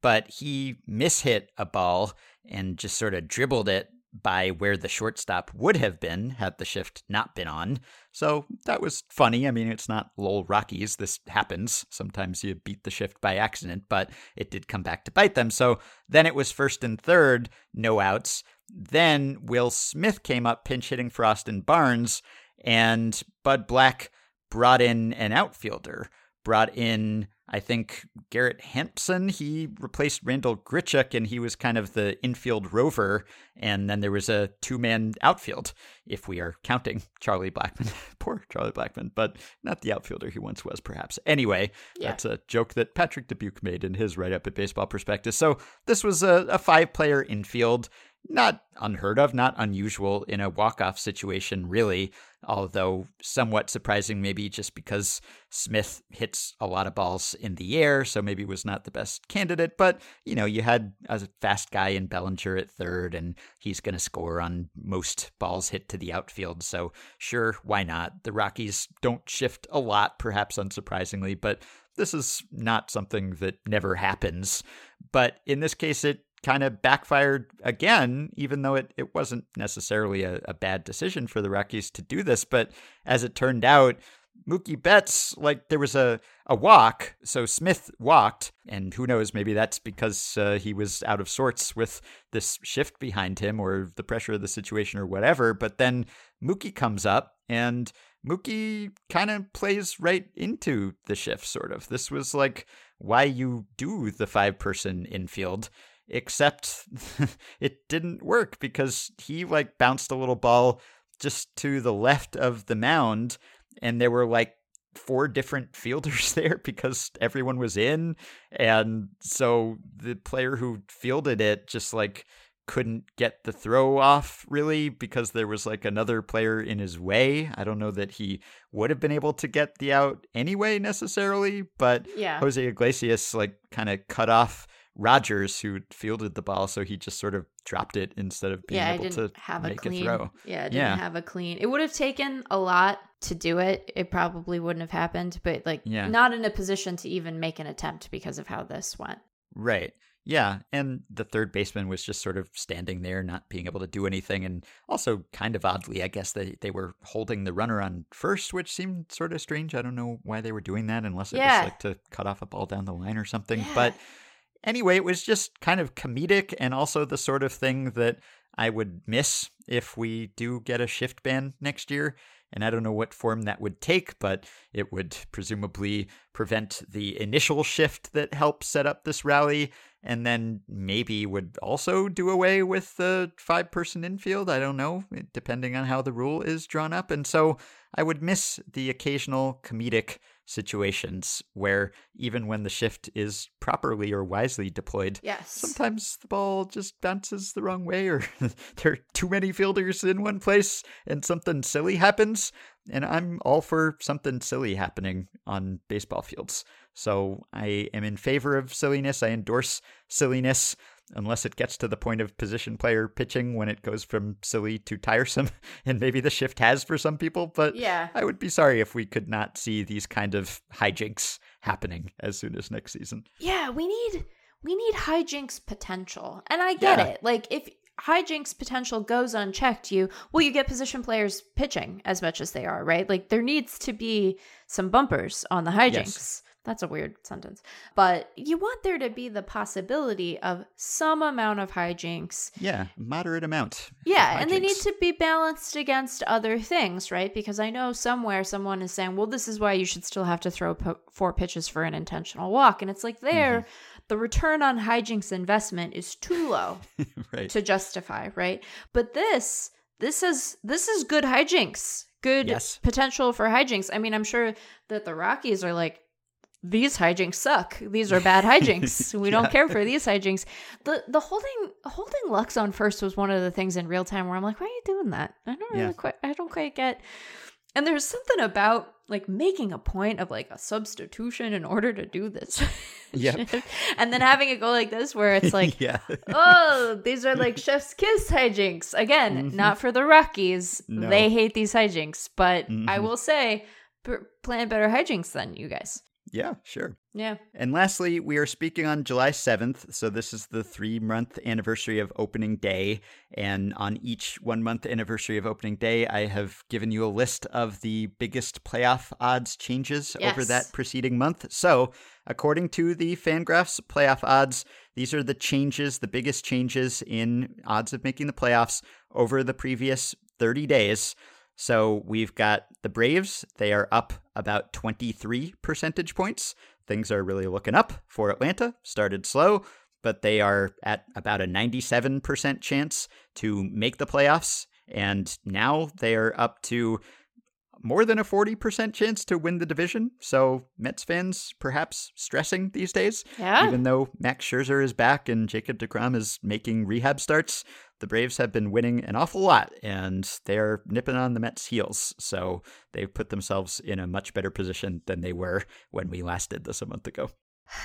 but he mishit a ball and just sort of dribbled it by where the shortstop would have been had the shift not been on. So that was funny. I mean, it's not lol Rockies. This happens. Sometimes you beat the shift by accident, but it did come back to bite them. So then it was first and third, no outs. Then Will Smith came up pinch hitting for Austin Barnes, and Bud Black brought in an outfielder, brought in I think Garrett Hampson, he replaced Randall Grichuk and he was kind of the infield rover. And then there was a two man outfield, if we are counting Charlie Blackmon. Poor Charlie Blackmon, but not the outfielder he once was, perhaps. Anyway, Yeah. that's a joke that Patrick Dubuque made in his write up at Baseball Prospectus. So this was a, a five player infield. Not unheard of, not unusual in a walk off situation, really, although somewhat surprising, maybe just because Smith hits a lot of balls in the air, so maybe was not the best candidate. But, you know, you had a fast guy in Bellinger at third, and he's going to score on most balls hit to the outfield. So, sure, why not? The Rockies don't shift a lot, perhaps unsurprisingly, but this is not something that never happens. But in this case, it kind of backfired again, even though it, it wasn't necessarily a, a bad decision for the Rockies to do this. But as it turned out, Mookie Betts, like there was a, a walk. So Smith walked, and who knows, maybe that's because uh, he was out of sorts with this shift behind him or the pressure of the situation or whatever. But then Mookie comes up and Mookie kind of plays right into the shift, sort of. This was like why you do the five person infield except it didn't work because he like bounced a little ball just to the left of the mound and there were like four different fielders there because everyone was in and so the player who fielded it just like couldn't get the throw off really because there was like another player in his way. I don't know that he would have been able to get the out anyway necessarily, but Yeah. Jose Iglesias like kind of cut off Rodgers who fielded the ball, so he just sort of dropped it instead of being yeah, I able didn't to have a make clean. a throw. Yeah, didn't Yeah. have a clean. It would have taken a lot to do it. It probably wouldn't have happened, but like Yeah. not in a position to even make an attempt because of how this went. Right. Yeah, and the third baseman was just sort of standing there, not being able to do anything, and also kind of oddly, I guess they they were holding the runner on first, which seemed sort of strange. I don't know why they were doing that, unless it Yeah. was like to cut off a ball down the line or something. Yeah. But anyway, it was just kind of comedic, and also the sort of thing that I would miss if we do get a shift ban next year. And I don't know what form that would take, but it would presumably prevent the initial shift that helped set up this rally, and then maybe would also do away with the five person infield. I don't know, depending on how the rule is drawn up. And so I would miss the occasional comedic situations where even when the shift is properly or wisely deployed, Yes. sometimes the ball just bounces the wrong way or there are too many fielders in one place and something silly happens and i'm all for something silly happening on baseball fields. So i am in favor of silliness. I endorse silliness unless it gets to the point of position player pitching when it goes from silly to tiresome and maybe the shift has for some people but Yeah. i would be sorry if we could not see these kind of hijinks happening as soon as next season Yeah, we need we need hijinks potential. And I get Yeah. it. Like if hijinks potential goes unchecked, you well, you get position players pitching as much as they are, right? Like there needs to be some bumpers on the hijinks. That's a weird sentence. But you want there to be the possibility of some amount of hijinks Yeah, moderate amount. yeah, and they need to be balanced against other things, right? Because I know somewhere someone is saying, well, this is why you should still have to throw po- four pitches for an intentional walk. And it's like, there, Mm-hmm. the return on hijinks investment is too low right. to justify, right? But this, this is this is good hijinks, good Yes. potential for hijinks. I mean, I'm sure that the Rockies are like, these hijinks suck. These are bad hijinks. We don't care for these hijinks. The the holding holding Lux on first was one of the things in real time where I'm like, why are you doing that? I don't really Yeah. quite I don't quite get and there's something about like making a point of like a substitution in order to do this. Yep. and then having it go like this where it's like yeah. oh, these are like chef's kiss hijinks. Again, not for the Rockies. Mm-hmm. No. They hate these hijinks, but I Mhm. will say, plan better hijinks than you guys. Yeah, sure. Yeah. And lastly, we are speaking on July 7th. So, this is the three month anniversary of opening day. And on each one month anniversary of opening day, I have given you a list of the biggest playoff odds changes over that preceding month. So, according to the Fangraphs playoff odds, these are the changes, the biggest changes in odds of making the playoffs over the previous 30 days. So we've got the Braves. They are up about 23 percentage points. Things are really looking up for Atlanta. Started slow, but they are at about a 97% chance to make the playoffs. And now they are up to more than a 40% chance to win the division. So Mets fans perhaps stressing these days. Yeah. Even though Max Scherzer is back and Jacob DeGrom is making rehab starts, the Braves have been winning an awful lot and they're nipping on the Mets' heels. So they've put themselves in a much better position than they were when we last did this a month ago.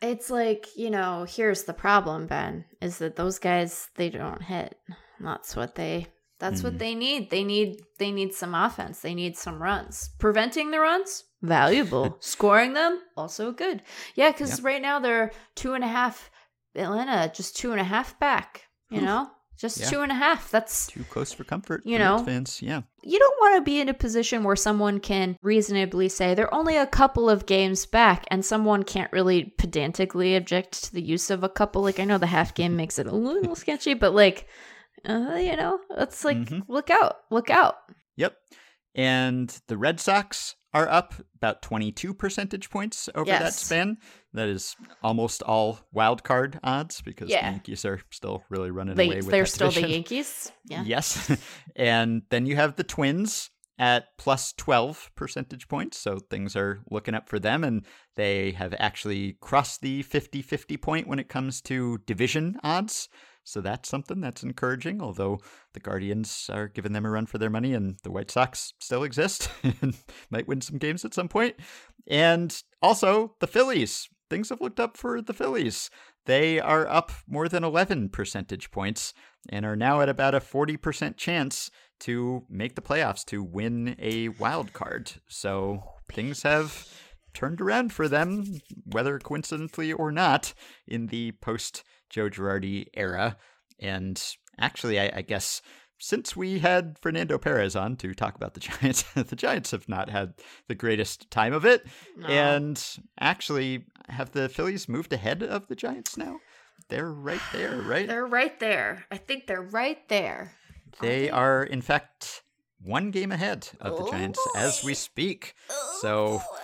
It's like, you know, here's the problem, Ben, is that those guys they don't hit. That's what they that's what mm-hmm. they need. They need they need some offense. They need some runs. Preventing the runs, valuable. Scoring them, also good. Yeah, because right now they're two and a half Atlanta, just two and a half back, you know? Just Yeah. two and a half. That's Too close for comfort. You know. fans. Yeah. you don't want to be in a position where someone can reasonably say they're only a couple of games back and someone can't really pedantically object to the use of a couple like i know the half game makes it a little sketchy but like uh, you know it's like Mhm. look out look out Yep. And the Red Sox are up about 22 percentage points over that Yes. span. That is almost all wild card odds because Yeah. the Yankees are still really running they, away with they're still the yankees yeah Yes. and then you have the Twins at plus 12 percentage points. So things are looking up for them. And they have actually crossed the 50 50 point when it comes to division odds. So that's something that's encouraging, although the Guardians are giving them a run for their money and the White Sox still exist and might win some games at some point. And also the Phillies. Things have looked up for the Phillies. They are up more than 11 percentage points and are now at about a 40% chance to make the playoffs to win a wild card. So things have turned around for them, whether coincidentally or not, in the post Joe Girardi era. And actually, I, I guess since we had Fernando Perez on to talk about the Giants, the Giants have not had the greatest time of it. No. And actually, have the Phillies moved ahead of the Giants now? They're right there, right? they're right there i think they're right there They are, in fact, one game ahead of the Giants as we oh. speak. So, oh.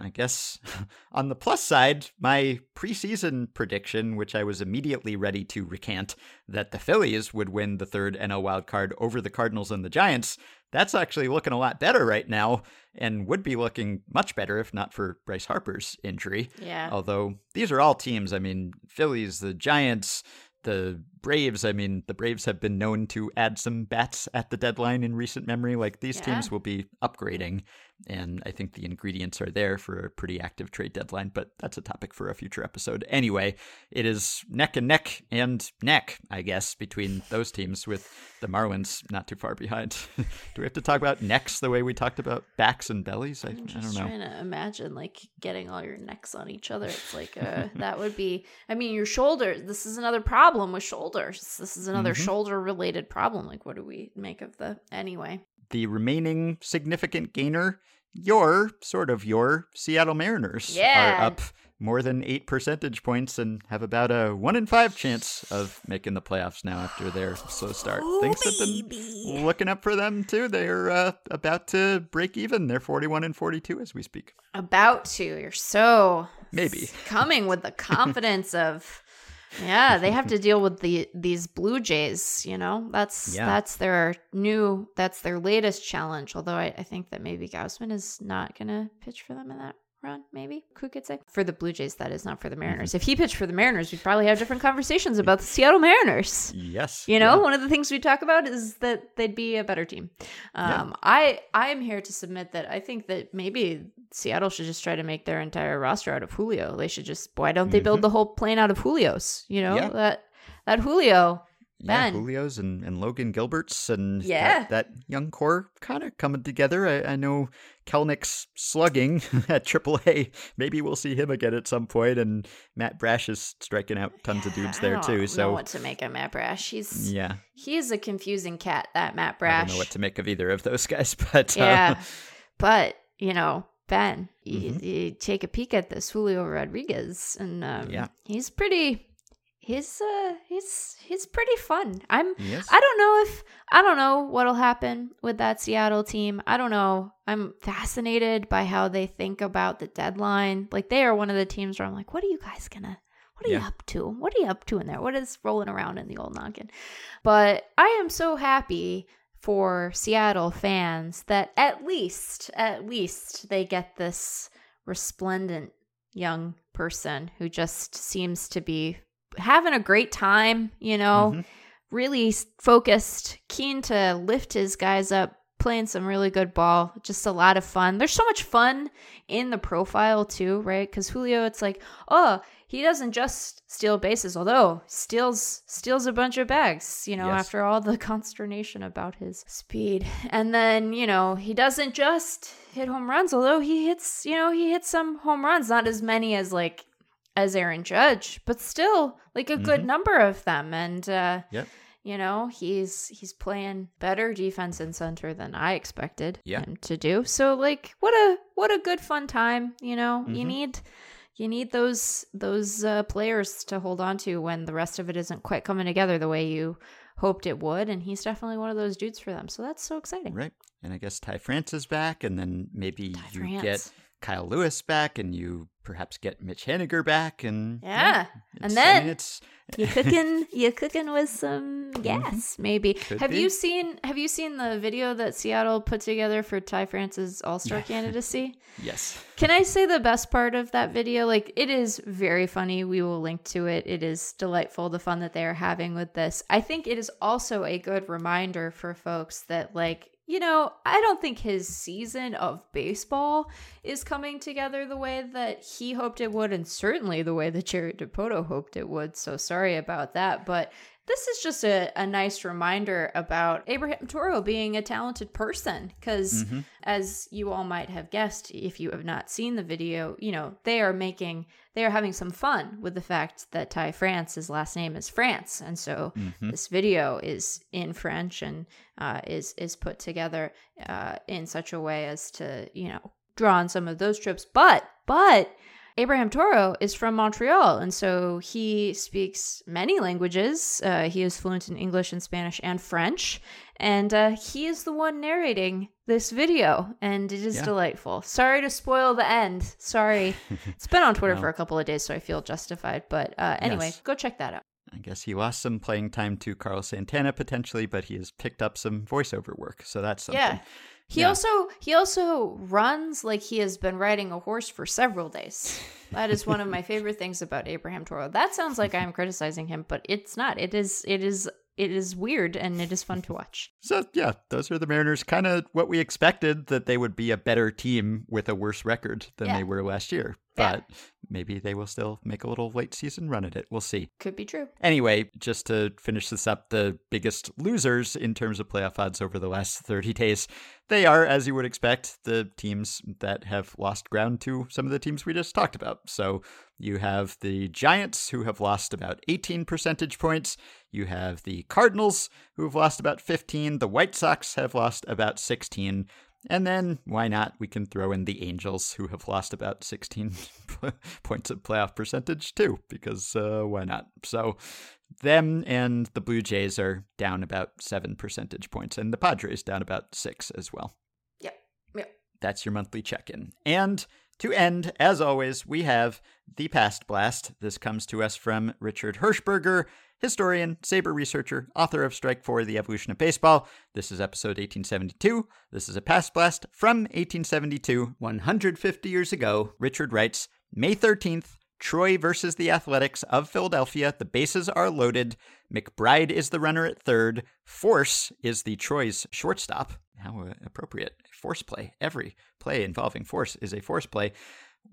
I guess on the plus side, my preseason prediction, which I was immediately ready to recant, that the Phillies would win the third NL wild card over the Cardinals and the Giants, that's actually looking a lot better right now and would be looking much better if not for Bryce Harper's injury. yeah Although these are all teams, I mean, Phillies, the Giants, the Braves, I mean, the Braves have been known to add some bats at the deadline in recent memory. Like these Yeah. teams will be upgrading, and I think the ingredients are there for a pretty active trade deadline, but that's a topic for a future episode. Anyway, it is neck and neck and neck, I guess, between those teams with the Marlins not too far behind. Do we have to talk about necks the way we talked about backs and bellies? I, I I'm don't just know. trying to imagine like getting all your necks on each other. It's like uh, that would be. I mean, your shoulders. This is another problem with shoulders. This is another Mhm. shoulder related problem. Like, what do we make of the anyway? The remaining significant gainer, your sort of your Seattle Mariners Yeah. are up more than eight percentage points and have about a one in five chance of making the playoffs now after their slow start. Things have been looking up for them too. They're uh, about to break even. They're forty-one and forty-two as we speak. About to. You're so Maybe. coming with the confidence of. Yeah, they have to deal with the these Blue Jays. You know, that's Yeah. that's their new, that's their latest challenge. Although I, I think that maybe Gausman is not gonna pitch for them in that run. Maybe who could say for the Blue Jays? That is not for the Mariners. If he pitched for the Mariners, we'd probably have different conversations about the Seattle Mariners. Yes. You know, yeah. one of the things we talk about is that they'd be a better team. Yeah. Um, I I am here to submit that I think that maybe Seattle should just try to make their entire roster out of Julio. They should just why don't they build the whole plane out of Julio's? You know Mm-hmm. Yeah. that that Julio Yeah, Ben. Julio's and, and Logan Gilbert's and Yeah. that, that young core kind of coming together. I, I know Kelenic's slugging at AAA. Maybe we'll see him again at some point. and Matt Brash is striking out tons of dudes I there don't too. know So what to make of Matt Brash. He's yeah, he's a confusing cat. That Matt Brash. I don't know what to make of either of those guys, but uh, Yeah, but you know, Ben, you, Mhm. you take a peek at this Julio Rodriguez, and um, Yeah. he's pretty. He's uh, he's he's pretty fun. I'm. he is. I don't know if I don't know what'll happen with that Seattle team. I don't know. I'm fascinated by how they think about the deadline. Like they are one of the teams where I'm like, what are you guys gonna? What are you up to? What are you up to in there? What is rolling around in the old noggin? But I am so happy for Seattle fans that at least, at least they get this resplendent young person who just seems to be having a great time, you know, Mhm. really focused, keen to lift his guys up, playing some really good ball. Just a lot of fun. There's so much fun in the profile too, right? Because Julio, it's like, oh, he doesn't just steal bases, although steals steals a bunch of bags, you know, Yes. after all the consternation about his speed. And then, you know, he doesn't just hit home runs, although he hits, you know, he hits some home runs, not as many as like as Aaron Judge, but still like a good Mhm. number of them. And uh Yep. you know, he's he's playing better defense in center than I expected Yeah. him to do. So like what a what a good fun time, you know. You Mhm. need you need those those uh, players to hold on to when the rest of it isn't quite coming together the way you hoped it would and he's definitely one of those dudes for them. So that's so exciting. Right. And I guess Ty France is back, and then maybe Ty you France. get Kyle Lewis back, and you perhaps get Mitch Haniger back, and Yeah. it's- And I mean, then- it's you cooking you cooking with some mm-hmm. gas maybe. Could have be. you seen have you seen the video that seattle put together for ty france's all-star candidacy? Yes, can i say the best part of that video? Like it is very funny. We will link to it. It is delightful the fun that they are having with this. I think it is also a good reminder for folks that like you know, I don't think his season of baseball is coming together the way that he hoped it would, and certainly the way that Jerry Dipoto hoped it would. So sorry about that. But this is just a, a nice reminder about Abraham Toro being a talented person. Because Mm-hmm. as you all might have guessed, if you have not seen the video, you know, they are making, they are having some fun with the fact that Ty France, his last name is France. And so Mm-hmm. this video is in French and uh, is, is put together uh, in such a way as to, you know, draw on some of those trips. But, but, Abraham Toro is from Montreal, and so he speaks many languages. Uh, he is fluent in English and Spanish and French, and uh, he is the one narrating this video, and it is Yeah. delightful. Sorry to spoil the end. Sorry, it's been on Twitter No. for a couple of days, so I feel justified. But uh, anyway, Yes. go check that out. I guess he lost some playing time to Carlos Santana potentially, but he has picked up some voiceover work, so that's something. Yeah. He Yeah. also he also runs like he has been riding a horse for several days. That is one of my favorite things about Abraham Toro. That sounds like I'm criticizing him, but it's not. It is it is it is weird and it is fun to watch. So yeah, those are the Mariners. Kind of what we expected that they would be a better team with a worse record than Yeah. they were last year. Yeah. But maybe they will still make a little late season run at it. We'll see. Could be true. Anyway, just to finish this up, the biggest losers in terms of playoff odds over the last 30 days, they are, as you would expect, the teams that have lost ground to some of the teams we just talked about. So you have the Giants, who have lost about 18 percentage points. You have the Cardinals, who have lost about 15. The White Sox have lost about 16. And then, why not? We can throw in the Angels, who have lost about 16 points of playoff percentage, too, because uh, why not? So, them and the Blue Jays are down about seven percentage points, and the Padres down about six as well. Yep. Yep. That's your monthly check in. And to end, as always, we have the Past Blast. This comes to us from Richard Hershberger, historian, SABR researcher, author of Strike Four the Evolution of Baseball. This is episode 1872. This is a Past Blast from 1872, 150 years ago. Richard writes May 13th, Troy versus the Athletics of Philadelphia. The bases are loaded. McBride is the runner at third. Force is the Troy's shortstop. How appropriate. Force play. Every play involving force is a force play.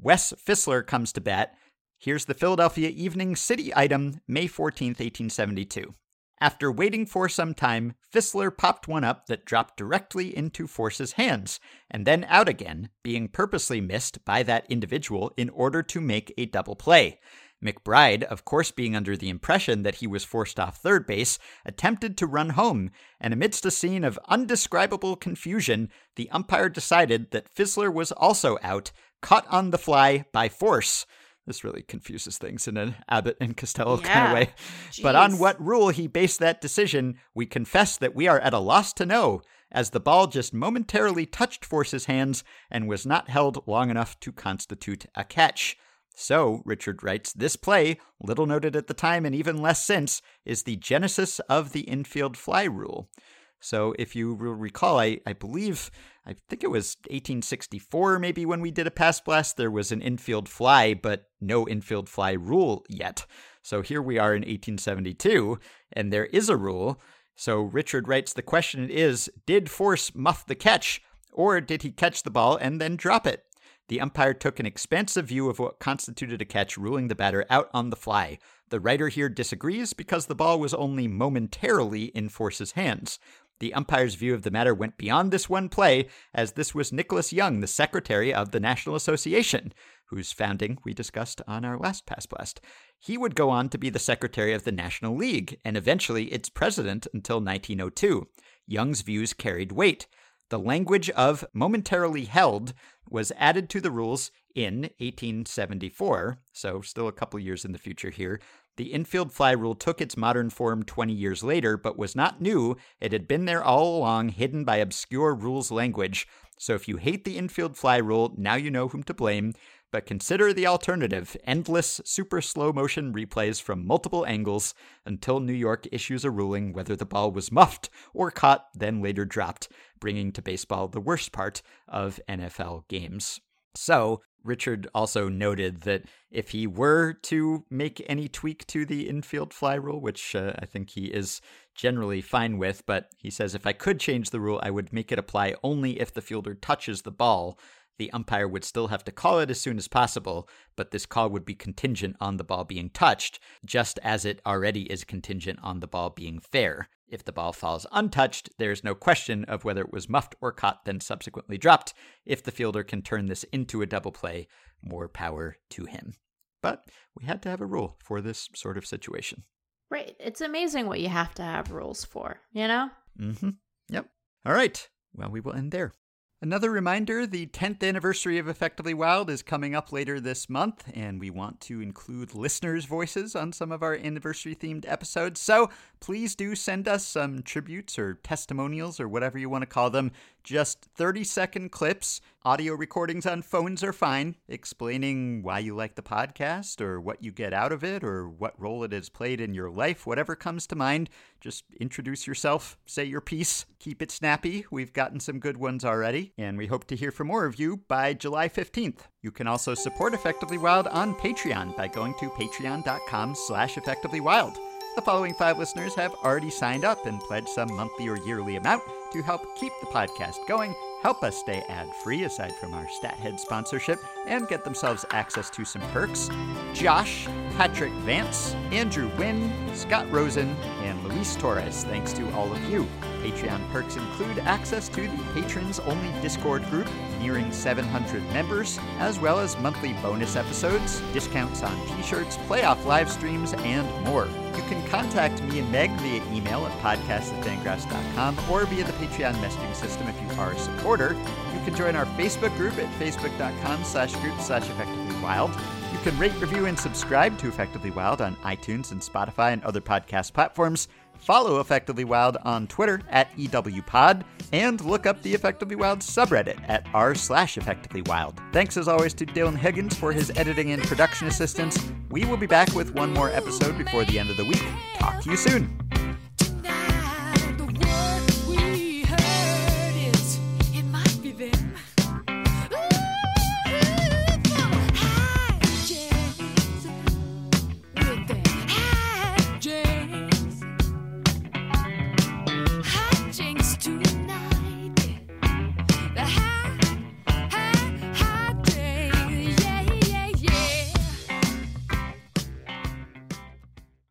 Wes Fisler comes to bat. Here's the Philadelphia Evening City item, May 14th, 1872. After waiting for some time, Fisler popped one up that dropped directly into Force's hands, and then out again, being purposely missed by that individual in order to make a double play. McBride, of course being under the impression that he was forced off third base, attempted to run home, and amidst a scene of undescribable confusion, the umpire decided that Fisler was also out, caught on the fly by force. This really confuses things in an Abbott and Costello kind of way. But on what rule he based that decision, we confess that we are at a loss to know, as the ball just momentarily touched Force's hands and was not held long enough to constitute a catch. So, Richard writes, this play, little noted at the time and even less since, is the genesis of the infield fly rule. So, if you will recall, I, I believe, I think it was 1864 maybe when we did a Past Blast, there was an infield fly, but no infield fly rule yet. So, here we are in 1872, and there is a rule. So, Richard writes, the question is Did Force muff the catch, or did he catch the ball and then drop it? The umpire took an expansive view of what constituted a catch, ruling the batter out on the fly. The writer here disagrees because the ball was only momentarily in Force's hands. The umpire's view of the matter went beyond this one play, as this was Nicholas Young, the secretary of the National Association, whose founding we discussed on our last Past Blast. He would go on to be the secretary of the National League, and eventually its president until 1902. Young's views carried weight. The language of momentarily held was added to the rules in 1874, so still a couple years in the future here. The infield fly rule took its modern form 20 years later, but was not new. It had been there all along, hidden by obscure rules language. So if you hate the infield fly rule, now you know whom to blame. But consider the alternative endless, super slow motion replays from multiple angles until New York issues a ruling whether the ball was muffed or caught, then later dropped, bringing to baseball the worst part of NFL games. So, Richard also noted that if he were to make any tweak to the infield fly rule, which uh, I think he is generally fine with, but he says if I could change the rule, I would make it apply only if the fielder touches the ball. The umpire would still have to call it as soon as possible, but this call would be contingent on the ball being touched, just as it already is contingent on the ball being fair. If the ball falls untouched, there is no question of whether it was muffed or caught, then subsequently dropped. If the fielder can turn this into a double play, more power to him. But we had to have a rule for this sort of situation. Right. It's amazing what you have to have rules for, you know? Mm-hmm. Yep. All right. Well, we will end there. Another reminder the 10th anniversary of Effectively Wild is coming up later this month, and we want to include listeners' voices on some of our anniversary themed episodes. So please do send us some tributes or testimonials or whatever you want to call them. Just 30 second clips. Audio recordings on phones are fine, explaining why you like the podcast or what you get out of it or what role it has played in your life, whatever comes to mind. Just introduce yourself, say your piece, keep it snappy. We've gotten some good ones already, and we hope to hear from more of you by July 15th. You can also support Effectively Wild on Patreon by going to patreon.com slash effectivelywild. The following five listeners have already signed up and pledged some monthly or yearly amount to help keep the podcast going, help us stay ad free aside from our StatHead sponsorship, and get themselves access to some perks. Josh, Patrick Vance, Andrew Wynn, Scott Rosen, and Luis Torres, thanks to all of you. Patreon perks include access to the patrons only Discord group, nearing 700 members, as well as monthly bonus episodes, discounts on t shirts, playoff live streams, and more. You can contact me and Meg via email at podcast@fangraphs.com or via the Patreon messaging system if you are a supporter. You can join our Facebook group at facebook.com slash group slash effectively wild. You can rate, review, and subscribe to Effectively Wild on iTunes and Spotify and other podcast platforms. Follow Effectively Wild on Twitter at EWPod and look up the Effectively Wild subreddit at r slash Effectively Wild. Thanks as always to Dylan Higgins for his editing and production assistance. We will be back with one more episode before the end of the week. Talk to you soon.